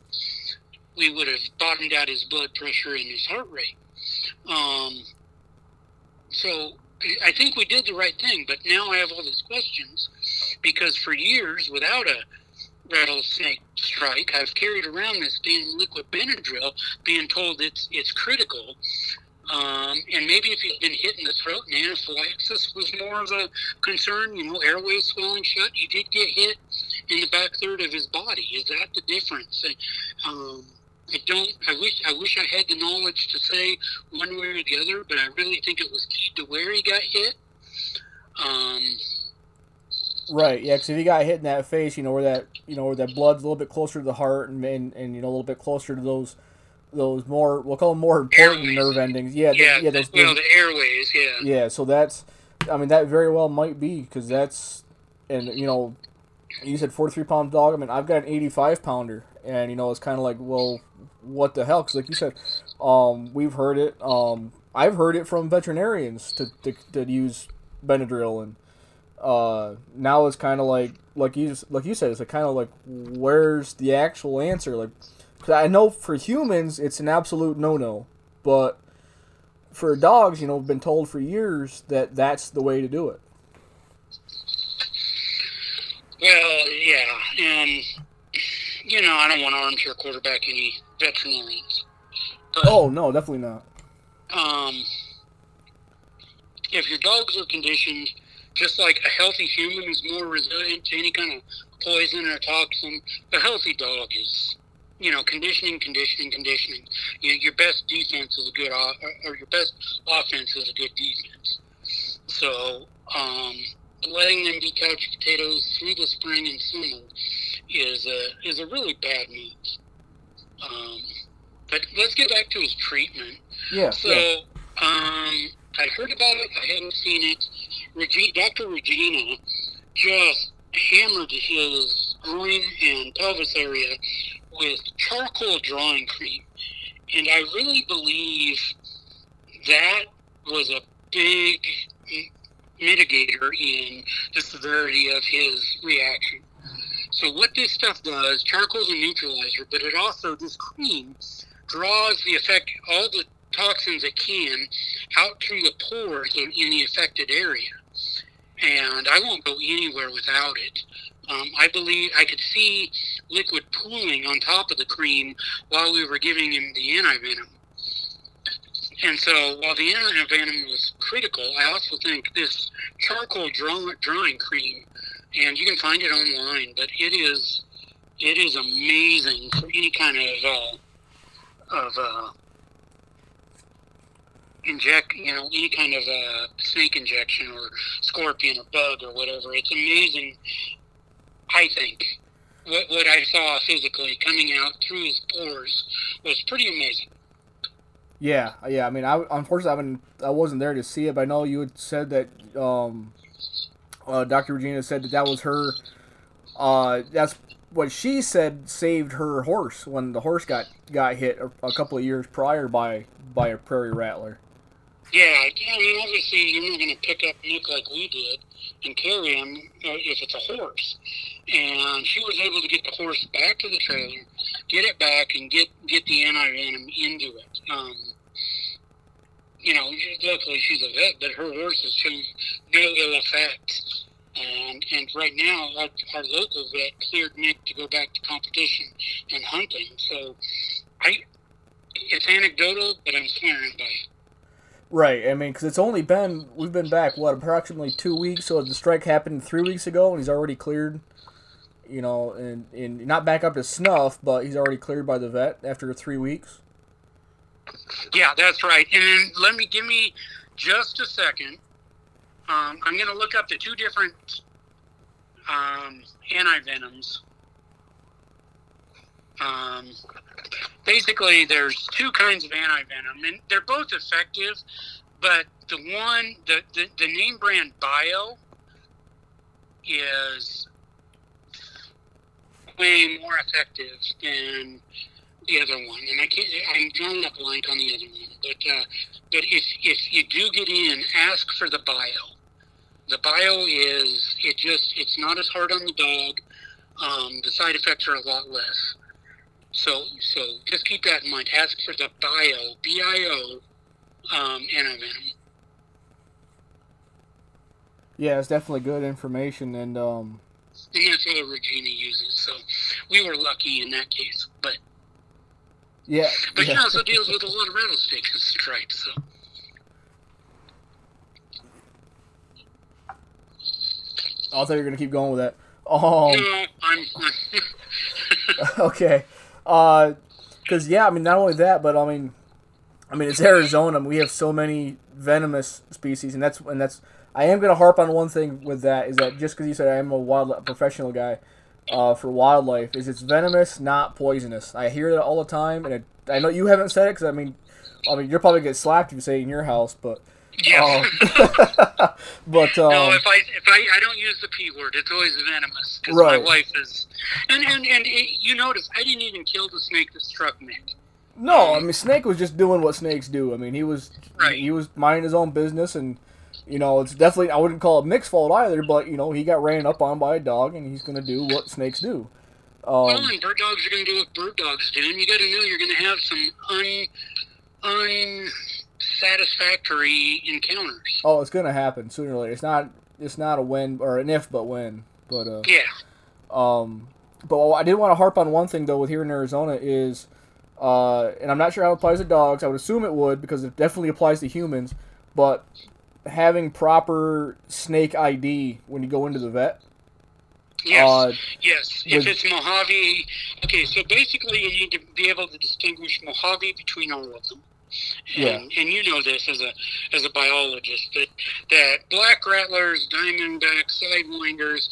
B: we would have bottomed out his blood pressure and his heart rate. Um, so I think we did the right thing, but now I have all these questions because for years, without a rattlesnake strike, I've carried around this damn liquid Benadryl, being told it's it's critical, um, and maybe if he'd been hit in the throat and anaphylaxis was more of a concern, you know, airway swelling shut, he did get hit in the back third of his body. Is that the difference? Um, I don't. I wish. I wish I had the knowledge to say one way or the other, but I really think it was key to where he got hit. Um,
A: Right. Yeah. Because if he got hit in that face, you know where that you know where that blood's a little bit closer to the heart and and, and you know a little bit closer to those those more we'll call them more important
B: Airways.
A: nerve endings. Yeah.
B: Yeah,
A: the, yeah. Those,
B: well, the airways, yeah.
A: yeah. So that's I mean that very well might be because that's and you know you said forty three pound dog. I mean I've got an eighty five pounder and you know it's kind of like well what the hell? Because like you said, um, we've heard it. Um, I've heard it from veterinarians to to, to use Benadryl and uh, now it's kind of like like you like you said it's like kind of like where's the actual answer like 'cause I know for humans it's an absolute no no but for dogs you know been told for years that that's the way to do it
B: Well, yeah, and you know, I don't want to armchair quarterback any but
A: oh no definitely not
B: um, if your dogs are conditioned just like a healthy human is more resilient to any kind of poison or toxin, a healthy dog is, you know, conditioning, conditioning, conditioning. You know, your best defense is a good, or your best offense is a good defense. So, um, letting them be couch potatoes through the spring and summer is a is a really bad move. Um, but let's get back to his treatment.
A: yeah
B: So,
A: yeah
B: um, I heard about it. I hadn't seen it. Regi- Dr. Regina just hammered his groin and pelvis area with charcoal drawing cream. And I really believe that was a big mitigator in the severity of his reaction. So what this stuff does, charcoal's a neutralizer, but it also, this cream draws the effect, all the toxins it can out through the pores in, in the affected area. And I won't go anywhere without it. Um, I believe I could see liquid pooling on top of the cream while we were giving him the antivenom. And so while the antivenom was critical, I also think this charcoal draw, drawing cream, and you can find it online, but it is it is amazing for any kind of uh, of uh, inject, you know, any kind of uh, snake injection or scorpion or bug or whatever. It's amazing. I think what what I saw physically coming out through his pores was pretty amazing.
A: yeah yeah I mean I unfortunately I I wasn't there to see it but I know you had said that um uh, Dr. Regina said that that was her uh that's what she said saved her horse when the horse got got hit a, a couple of years prior by by a prairie rattler.
B: Yeah, I mean, obviously you're not going to pick up Nick like we did and carry him uh, if it's a horse. And she was able to get the horse back to the trailer, get it back, and get get the antivenom into it. Um, you know, luckily she's a vet, but her horse has shown no ill effects. And and right now, our, our local vet cleared Nick to go back to competition and hunting. So, I it's anecdotal, but I'm swearing by it.
A: Right. I mean, because it's only been we've been back what approximately two weeks. So the strike happened three weeks ago, and he's already cleared. You know, and and not back up to snuff, but he's already cleared by the vet after three weeks.
B: Yeah, that's right. And then let me give me just a second. Um, I'm going to look up the two different um, antivenoms. Um, basically, there's two kinds of antivenom, and they're both effective. But the one, the, the, the name brand Bio, is way more effective than the other one, and I can't. I'm drawing a blank on the other one, but uh, but if if you do get in, ask for the bio. The bio is it just it's not as hard on the dog. Um, the side effects are a lot less. So so just keep that in mind. Ask for the bio, B I O, um, antivenom.
A: Yeah, it's definitely good information, and um,
B: And that's what Regina uses. So we were lucky in that case. But
A: yeah,
B: but
A: yeah.
B: also deals with a lot of rattlesnakes and stripes. So
A: I thought you were gonna keep going with that. Um,
B: no, I'm,
A: okay, uh, because yeah, I mean, not only that, but I mean, I mean, it's Arizona. and we have so many venomous species, and that's and that's I am gonna harp on one thing with that is that just because you said I am a wild professional guy uh, for wildlife is it's venomous, not poisonous. I hear that all the time, and it, I know you haven't said it because I mean, I mean you'll probably get slapped if you say it in your house, but.
B: Yeah.
A: Um, but um,
B: no, if I if I, I don't use the p word, it's always venomous because
A: Right.
B: my wife is. And and and it, you notice I didn't even kill the snake that struck Nick.
A: No, I mean Snake was just doing what snakes do. I mean he was
B: Right.
A: he was minding his own business, and you know it's definitely I wouldn't call it Mick's fault either. But you know he got ran up on by a dog, and he's gonna do what snakes do.
B: well,
A: Um,
B: and bird dogs are going to do what bird dogs do, and you got to know you're going to have some un unsatisfactory encounters.
A: oh, it's gonna happen sooner or later. It's not it's not a when or an if, but when. But uh,
B: Yeah.
A: Um, but I did want to harp on one thing though with here in Arizona is, uh, and I'm not sure how it applies to dogs. I would assume it would because it definitely applies to humans. But having proper snake ID when you go into the vet.
B: Yes.
A: Uh,
B: Yes, if it's Mojave, okay. So basically, you need to be able to distinguish Mojave between all of them. And, and you know this as a as a biologist that that black rattlers, diamondbacks, sidewinders.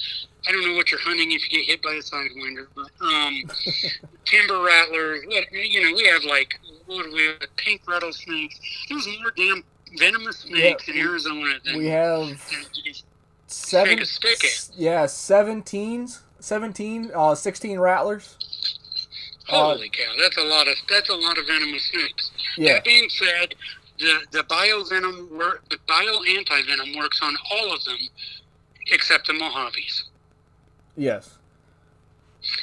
B: I don't know what you're hunting if you get hit by a sidewinder, but um, timber rattlers. What you know, we have like what do we have? Pink rattlesnakes. There's more damn venomous snakes
A: Yeah,
B: in Arizona
A: we have seven.
B: a stick at.
A: Yeah, seventeens, seventeen, uh, sixteen rattlers. Uh,
B: Holy cow, that's a lot of that's a lot of venomous snakes.
A: Yeah,
B: That being said, the the biovenom work the bio antivenom works on all of them except the Mojaves.
A: yes.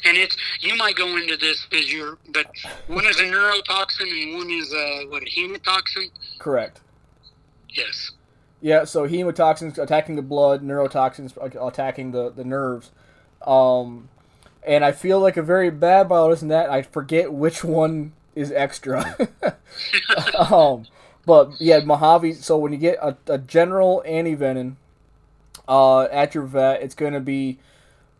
B: And it's you might go into this as your but one is a neurotoxin and one is a what a hemotoxin.
A: Correct.
B: Yes.
A: Yeah, so hemotoxins attacking the blood, neurotoxins attacking the, the nerves. Um, and I feel like a very bad biologist in that I forget which one is extra. um, but yeah, Mojave. So when you get a, a general antivenom uh, at your vet, it's going to be,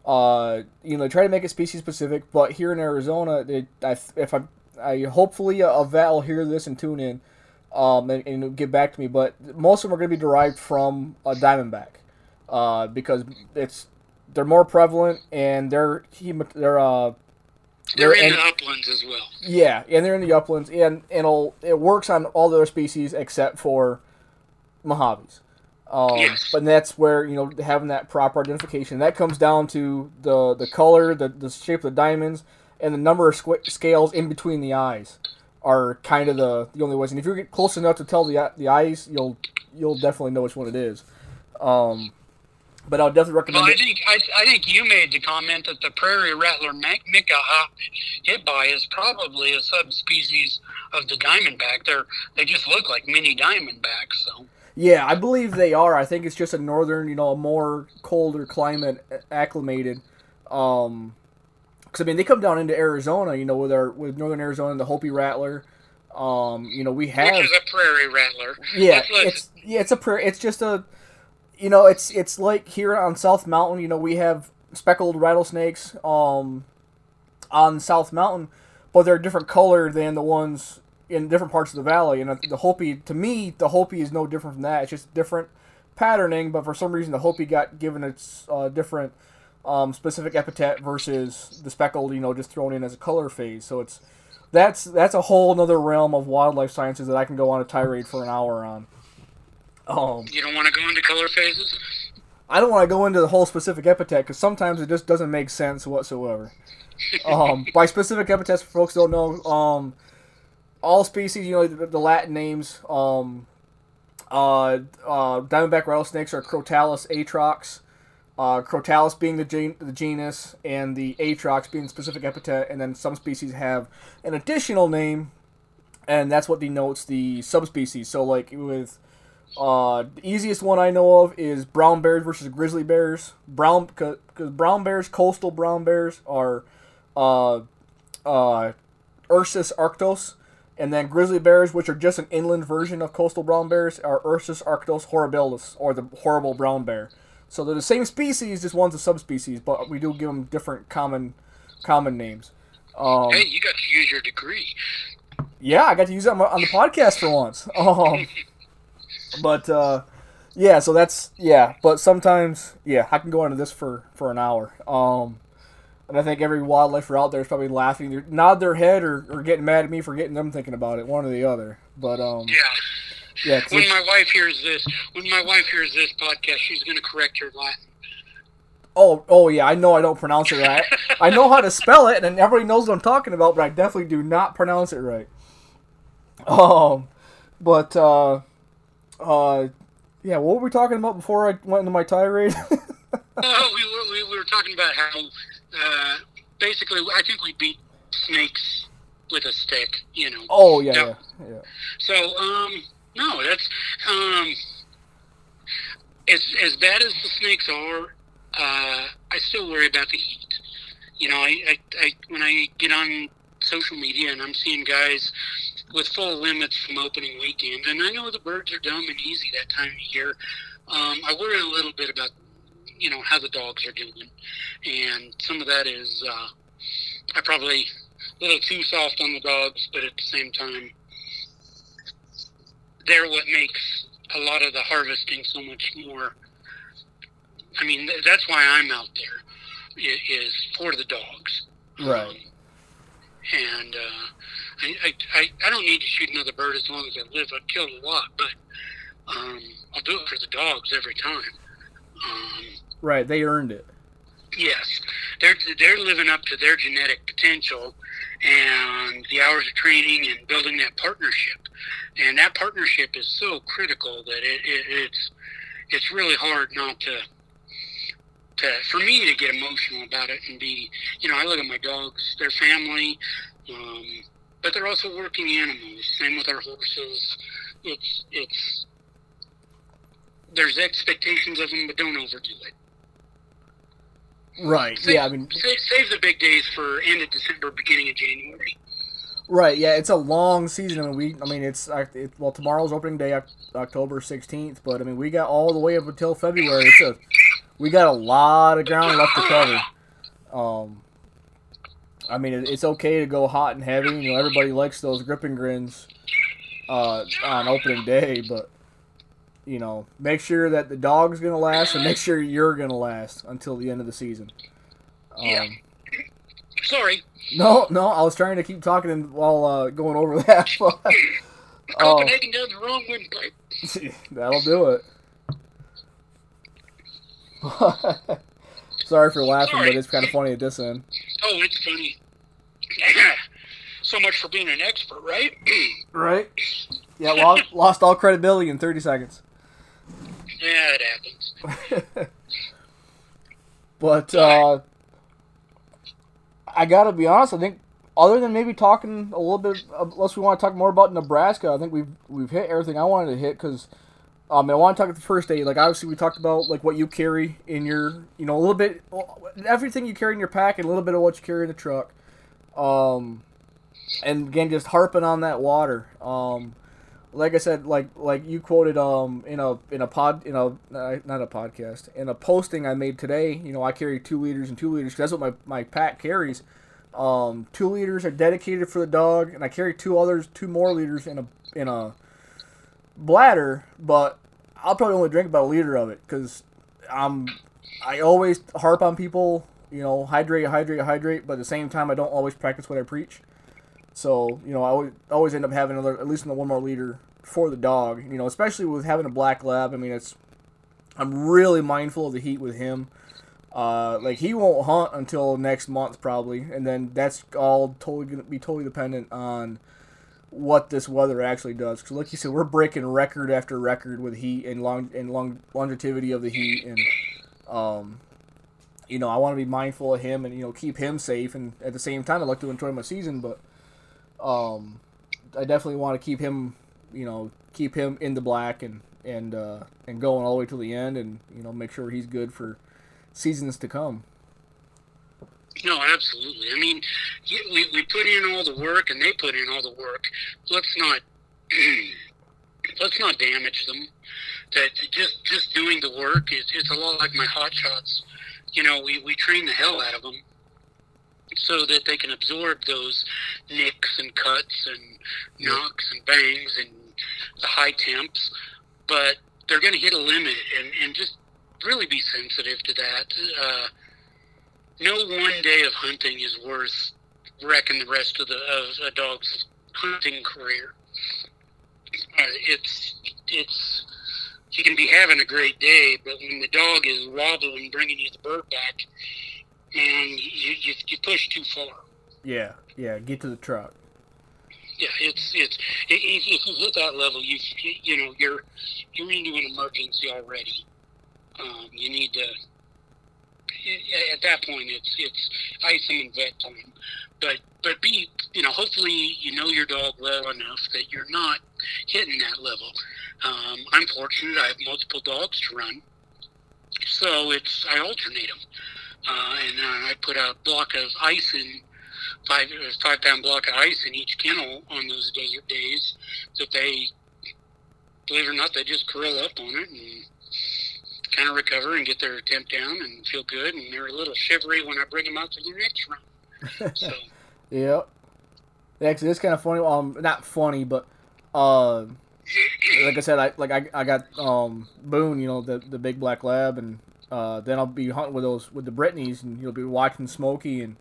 A: uh, you know, try to make it species specific. But here in Arizona, it, I, if I, I hopefully a vet will hear this and tune in um, and, and get back to me. But most of them are going to be derived from a diamondback, uh, because it's they're more prevalent and they're they're uh
B: They're in
A: and-
B: the uplands as well.
A: yeah, and they're in the uplands and and it works on all the other species except for Mojaves. Um,
B: Yes.
A: But that's where you know having that proper identification that comes down to the the color, the the shape of the diamonds, and the number of squ- scales in between the eyes are kind of the the only ways. And if you get close enough to tell the the eyes, you'll you'll definitely know which one it is. Um, but I'll definitely recommend
B: Well, I
A: it.
B: think I, I think you made the comment that the prairie rattler Mick hit by is probably a subspecies of the diamondback. They're they just look like mini diamondbacks. So
A: Yeah, I believe they are. I think it's just a northern, you know, a more colder climate acclimated. Um, because I mean, they come down into Arizona, you know, with our with northern Arizona, the Hopi rattler. Um, you know, we have
B: which is a prairie rattler.
A: yeah, it's yeah, it's a prayer. It's just a, you know, it's it's like here on South Mountain. You know, we have speckled rattlesnakes um, on South Mountain, but they're a different color than the ones in different parts of the valley. And the Hopi, to me, the Hopi is no different from that. It's just different patterning, but for some reason, the Hopi got given its uh, different um, specific epithet versus the speckled. You know, just thrown in as a color phase. So it's that's that's a whole another realm of wildlife sciences that I can go on a tirade for an hour on. Um,
B: you don't want to go into color phases.
A: I don't want to go into the whole specific epithet because sometimes it just doesn't make sense whatsoever. Um, by specific epithets, for folks don't know, um, all species, you know, the, the Latin names, um, uh, uh, diamondback rattlesnakes are Crotalus atrox, uh, Crotalus being the, gen- the genus, and the atrox being specific epithet, and then some species have an additional name, and that's what denotes the subspecies. So, like with uh, the easiest one I know of is brown bears versus grizzly bears. Brown because brown bears, coastal brown bears, are uh, uh, Ursus arctos, and then grizzly bears, which are just an inland version of coastal brown bears, are Ursus arctos horribilis, or the horrible brown bear. So they're the same species, just one's a subspecies, but we do give them different common common names. Um,
B: Hey, you got to use your degree.
A: yeah, I got to use that on the podcast for once. Um, but uh, yeah, so that's yeah, but sometimes yeah, I can go into this for for an hour. Um, and I think every wildlifer out there is probably laughing, nod their head or, or getting mad at me for getting them thinking about it, one or the other. But um,
B: Yeah.
A: Yeah,
B: When my wife hears this, when my wife hears this podcast, she's going to correct her Latin.
A: oh oh yeah, I know I don't pronounce it right. I know how to spell it, and everybody knows what I'm talking about, but I definitely do not pronounce it right. Um, but uh, uh, yeah, what were we talking about before I went into my tirade?
B: Oh, we were, we, we were talking about how uh, basically I think we beat snakes with a stick, you know.
A: oh yeah,
B: Yeah.
A: yeah, yeah.
B: So, um, no, that's um, as as bad as the snakes are. Uh, I still worry about the heat. You know, I, I, I when I get on social media and I'm seeing guys with full limits from opening weekend, and I know the birds are dumb and easy that time of year. Um, I worry a little bit about you know how the dogs are doing, and some of that is uh, I probably a little too soft on the dogs, but at the same time, they're what makes a lot of the harvesting so much more. I mean, th- that's why I'm out there is for the dogs.
A: Right.
B: Um, and uh, I, I, I, don't need to shoot another bird as long as I live. I've killed a lot, but um, I'll do it for the dogs every time. Um,
A: Right, they earned it.
B: Yes, they're they're living up to their genetic potential, and the hours of training and building that partnership, and that partnership is so critical that it, it it's it's really hard not to to for me to get emotional about it and be you know I look at my dogs, their family, um, but they're also working animals. Same with our horses. It's it's there's expectations of them, but don't overdo it.
A: Right.
B: Save,
A: Yeah, I mean,
B: save, save the big days for end of December, beginning of January.
A: right. Yeah, it's a long season. I mean, we. I mean, it's it, well, tomorrow's opening day, October sixteenth. But I mean, we got all the way up until February. It's a, we got a lot of ground left to cover. Um, I mean, it, it's okay to go hot and heavy. You know, everybody likes those grip and grins uh, on opening day, but you know, make sure that the dog's gonna last, and make sure you're gonna last until the end of the season. Um,
B: Yeah. Sorry,
A: No, no, I was trying to keep talking while uh, going over that. But,
B: Copenhagen down the wrong
A: that'll do it. Sorry for laughing,
B: Sorry.
A: but it's kind of funny at this end.
B: Oh, it's funny. so much for being an expert, right?
A: Right? Yeah, lost, lost all credibility in 30 seconds.
B: Yeah, it happens.
A: but uh, I gotta be honest. I think other than maybe talking a little bit, unless we want to talk more about Nebraska, I think we've we've hit everything I wanted to hit because. Um, I want to talk at the first day. Like obviously, we talked about like what you carry in your, you know, a little bit, everything you carry in your pack, and a little bit of what you carry in the truck. Um, and again, just harping on that water. Um, like I said, like like you quoted um in a in a pod in a uh, not a podcast in a posting I made today. You know, I carry two liters and two liters 'cause that's what my my pack carries. Um, two liters are dedicated for the dog, and I carry two others, two more liters in a in a bladder. But I'll probably only drink about a liter of it because I'm I always harp on people. You know, hydrate, hydrate, hydrate. But at the same time, I don't always practice what I preach. So you know, I always, always end up having another, at least in the one more liter for the dog. You know, especially with having a black lab. I mean, it's I'm really mindful of the heat with him. Uh, like he won't hunt until next month probably, and then that's all totally gonna be totally dependent on what this weather actually does. Because like you said, we're breaking record after record with heat and long and long longevity of the heat, and um, you know, I want to be mindful of him and you know keep him safe, and at the same time, I'd like to enjoy my season, but um, I definitely want to keep him, you know, keep him in the black and and uh, and going all the way to the end, and you know, make sure he's good for seasons to come.
B: No, absolutely. I mean, we, we put in all the work, and they put in all the work. Let's not let's not damage them. That just just doing the work is it's a lot like my hot shots. You know, we, we train the hell out of them so that they can absorb those nicks and cuts and knocks and bangs and the high temps. But they're going to hit a limit, and and just really be sensitive to that. Uh, no one day of hunting is worth wrecking the rest of the of a dog's hunting career. Uh, it's it's you can be having a great day, but when the dog is wobbling, bringing you the bird back, man, you you, you push too far.
A: Yeah, yeah. Get to the truck.
B: Yeah, it's it's if, if you hit that level, you you know you're you're into an emergency already. Um, you need to at that point it's it's ice and vet time. But but be you know hopefully you know your dog well enough that you're not hitting that level. Um, I'm fortunate; I have multiple dogs to run, so it's I alternate them, uh, and uh, I put a block of ice in five five pound block of ice in each kennel on those desert days that they believe it or not they just curl up on it and kind of recover and get their temp down and feel good and they're a little shivery when I bring them out to the next run. So
A: Yeah. Yeah, cause it's kind of funny. Um, not funny, but uh, like I said, I like I, I got um Boone, you know, the the big black lab, and uh, then I'll be hunting with those with the Brittany's, and you'll be watching Smokey, and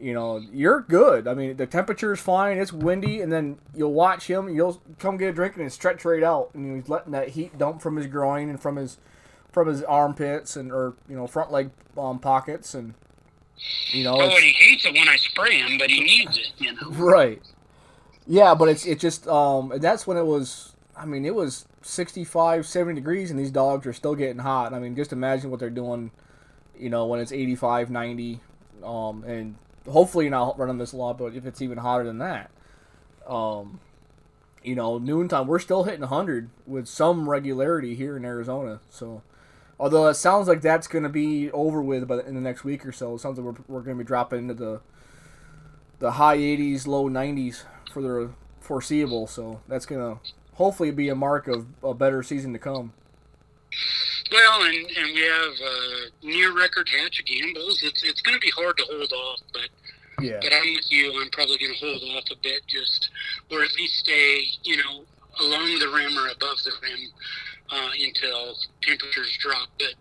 A: you know you're good. I mean, the temperature's fine, it's windy, and then you'll watch him, you'll come get a drink and stretch right out, and he's letting that heat dump from his groin and from his from his armpits and or you know front leg um, pockets and you know
B: oh, and he hates it when I spray him, but he needs it, you know.
A: Right. Yeah, but it's it just um and that's when it was I mean it was 65 70 degrees and these dogs are still getting hot. I mean just imagine what they're doing you know when it's 85 90 um and hopefully you're not running this lot but if it's even hotter than that. Um you know noontime we're still hitting 100 with some regularity here in Arizona. So although it sounds like that's going to be over with but in the next week or so. It sounds like we're, we're going to be dropping into the the high 80s, low 90s for the foreseeable. So that's gonna hopefully be a mark of a better season to come.
B: Well, and, and we have uh, near record hatch of Gambel's. It's it's going to be hard to hold off, but
A: Yeah.
B: but I'm with you. I'm probably going to hold off a bit, just or at least stay, you know, along the rim or above the rim uh, until temperatures drop. But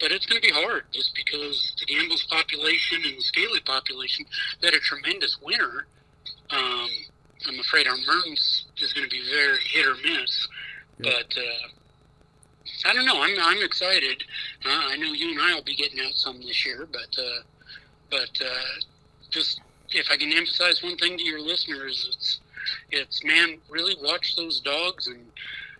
B: but it's going to be hard just because the Gambel's population and the Scaly population had a tremendous winter. Um, I'm afraid our Mearns is going to be very hit or miss. But uh, I don't know. I'm I'm excited. Uh, I know you and I will be getting out some this year, but uh, but uh, just if I can emphasize one thing to your listeners, it's it's man, really watch those dogs and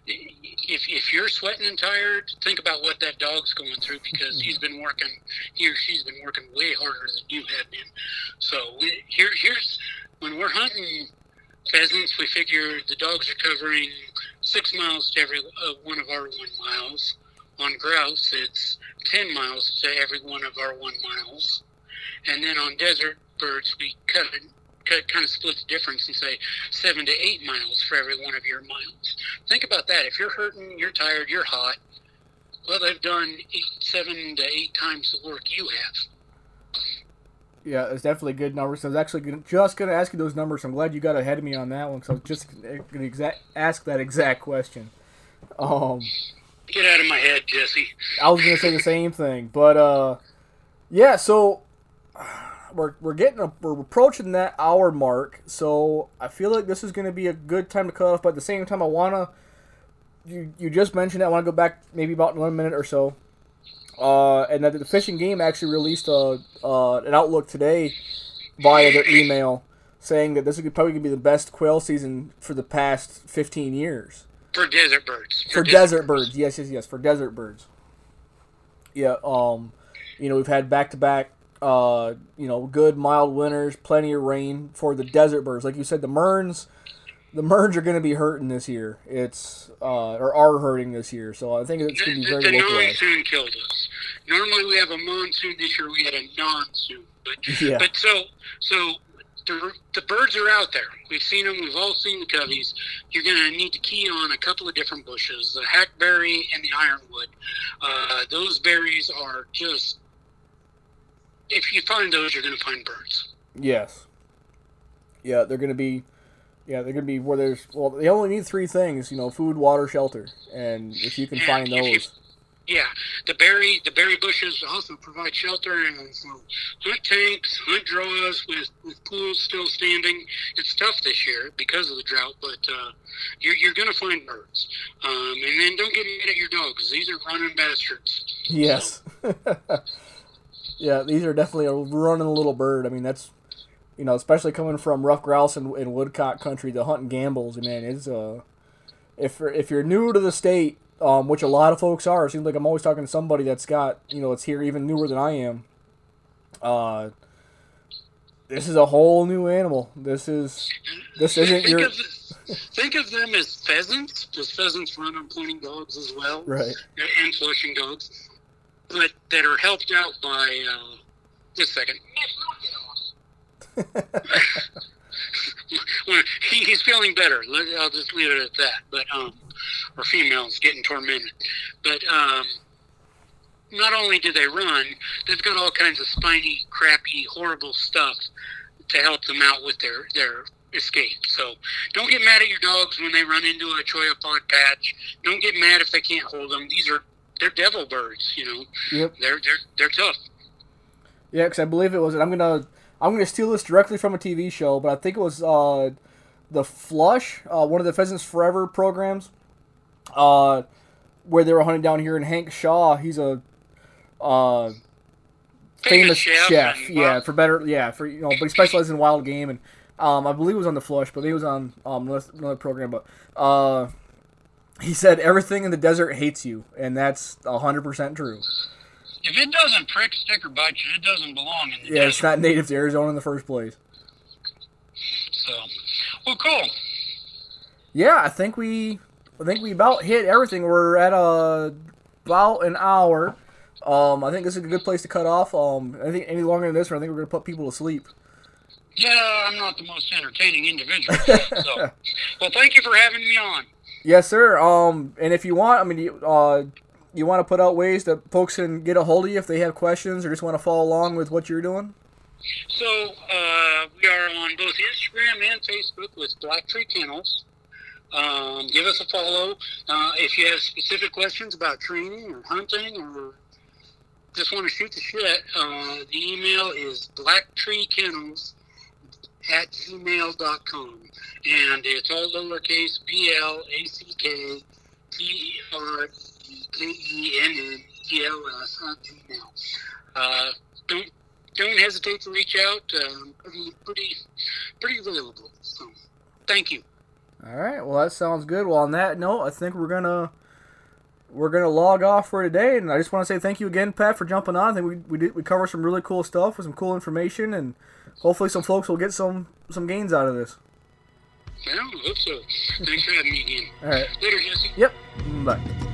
B: if, if you're sweating and tired, think about what that dog's going through because he's been working, he or she's been working way harder than you have been. So we, here, here's when we're hunting pheasants, we figure the dogs are covering six miles to every uh, one of our one miles. On grouse, it's ten miles to every one of our one miles, and then on desert birds, we cut it kind of split the difference and say seven to eight miles for every one of your miles. Think about that. If you're hurting, you're tired, you're hot. Well, they've done eight, seven to eight times the work you have.
A: Yeah, it's definitely good numbers. So I was actually gonna, just going to ask you those numbers. I'm glad you got ahead of me on that one because I was just going to exact, ask that exact question. Um,
B: Get out of my head, Jesse.
A: I was going to say the same thing, but uh, yeah. So we're we're getting a, we're approaching that hour mark. So I feel like this is going to be a good time to cut off. But at the same time, I want to. You, you just mentioned it. I want to go back maybe about one minute or so. Uh, and that the Fish and Game actually released a uh, an outlook today via their email saying that this is probably going to be the best quail season for the past 15 years
B: For desert birds.
A: for desert birds. Yes, yes, yes, for desert birds. Yeah, um, you know we've had back to back, uh, you know, good mild winters, plenty of rain for the desert birds. Like you said, the Mearns, the Mearns are going to be hurting this year. It's uh, or are hurting this year. So I think it's going to be very
B: the
A: localized.
B: monsoon killed us. Normally we have a monsoon. This year we had a non-soon. But
A: Yeah.
B: but so so the, the birds are out there. We've seen them. We've all seen the coveys. You're going to need to key on a couple of different bushes: the hackberry and the ironwood. Uh, those berries are just. If you find those, you're going to find birds.
A: Yes. Yeah, they're going to be Yeah, they're gonna be where there's well, they only need three things, you know, food, water, shelter, and if you can find
B: if you-
A: those,
B: Yeah, the berry the berry bushes also provide shelter and so hunt tanks, hunt draws with, with pools still standing. It's tough this year because of the drought, but uh, you're you're gonna find birds. Um, and then don't get mad at your dogs; these are running bastards.
A: yes, yeah, these are definitely a running little bird. I mean, that's you know, especially coming from ruffed grouse and, and woodcock country, the hunting Gambel's, man, it's uh, if if you're new to the state, um, which a lot of folks are, it seems like I'm always talking to somebody that's got you know, it's here even newer than I am. Uh, this is a whole new animal. This is this isn't
B: think
A: your
B: of think of them as pheasants, because pheasants run on pointing dogs as well.
A: right.
B: and flushing dogs, but that are helped out by. Uh, just a second. He, he's feeling better. I'll just leave it at that. But um, or females getting tormented. But um, not only do they run, they've got all kinds of spiny, crappy, horrible stuff to help them out with their their escape. So don't get mad at your dogs when they run into a cholla pod patch. Don't get mad if they can't hold them. These are they're devil birds. You know,
A: Yep.
B: they're they're they're tough.
A: Yeah, because I believe it was. I'm gonna I'm gonna steal this directly from a TV show, but I think it was uh, the Flush, uh, one of the Pheasants Forever programs, uh, where they were hunting down here. And Hank Shaw, he's a uh, famous chef.
B: and,
A: yeah, for better. Yeah, for you know, but he specializes in wild game, and um, I believe it was on the Flush, but he was on um another, another program. But uh, he said everything in the desert hates you, and that's hundred percent true.
B: If it doesn't prick, stick, or bite you, it doesn't belong in the
A: Yeah, it's not native to Arizona in the first place.
B: So, well, cool.
A: Yeah, I think we, I think we about hit everything. We're at uh, about an hour. Um, I think this is a good place to cut off. Um, I think any longer than this, I think we're gonna put people to sleep.
B: Yeah, I'm not the most entertaining individual. so, well, thank you for having me on.
A: Yes, sir. Um, and if you want, I mean, uh, you want to put out ways that folks can get a hold of you if they have questions or just want to follow along with what you're doing.
B: So, uh, we are on both Instagram and Facebook with Black Tree Kennels. Um, give us a follow. Uh, if you have specific questions about training or hunting or just want to shoot the shit, uh, the email is blacktreekennels at gmail.com. And it's all lowercase B L A C K T E R K E N N E L S at Gmail. Uh, don't don't hesitate to reach out. Um, pretty pretty pretty available. So thank you.
A: All right. Well, that sounds good. Well, on that note, I think we're gonna we're gonna log off for today, and I just want to say thank you again, Pat, for jumping on. I think we we did we covered some really cool stuff with some cool information, and hopefully some folks will get some some gains out of this.
B: Well, I hope so. Thanks for having me again.
A: All right.
B: Later, Jesse.
A: Yep. Bye.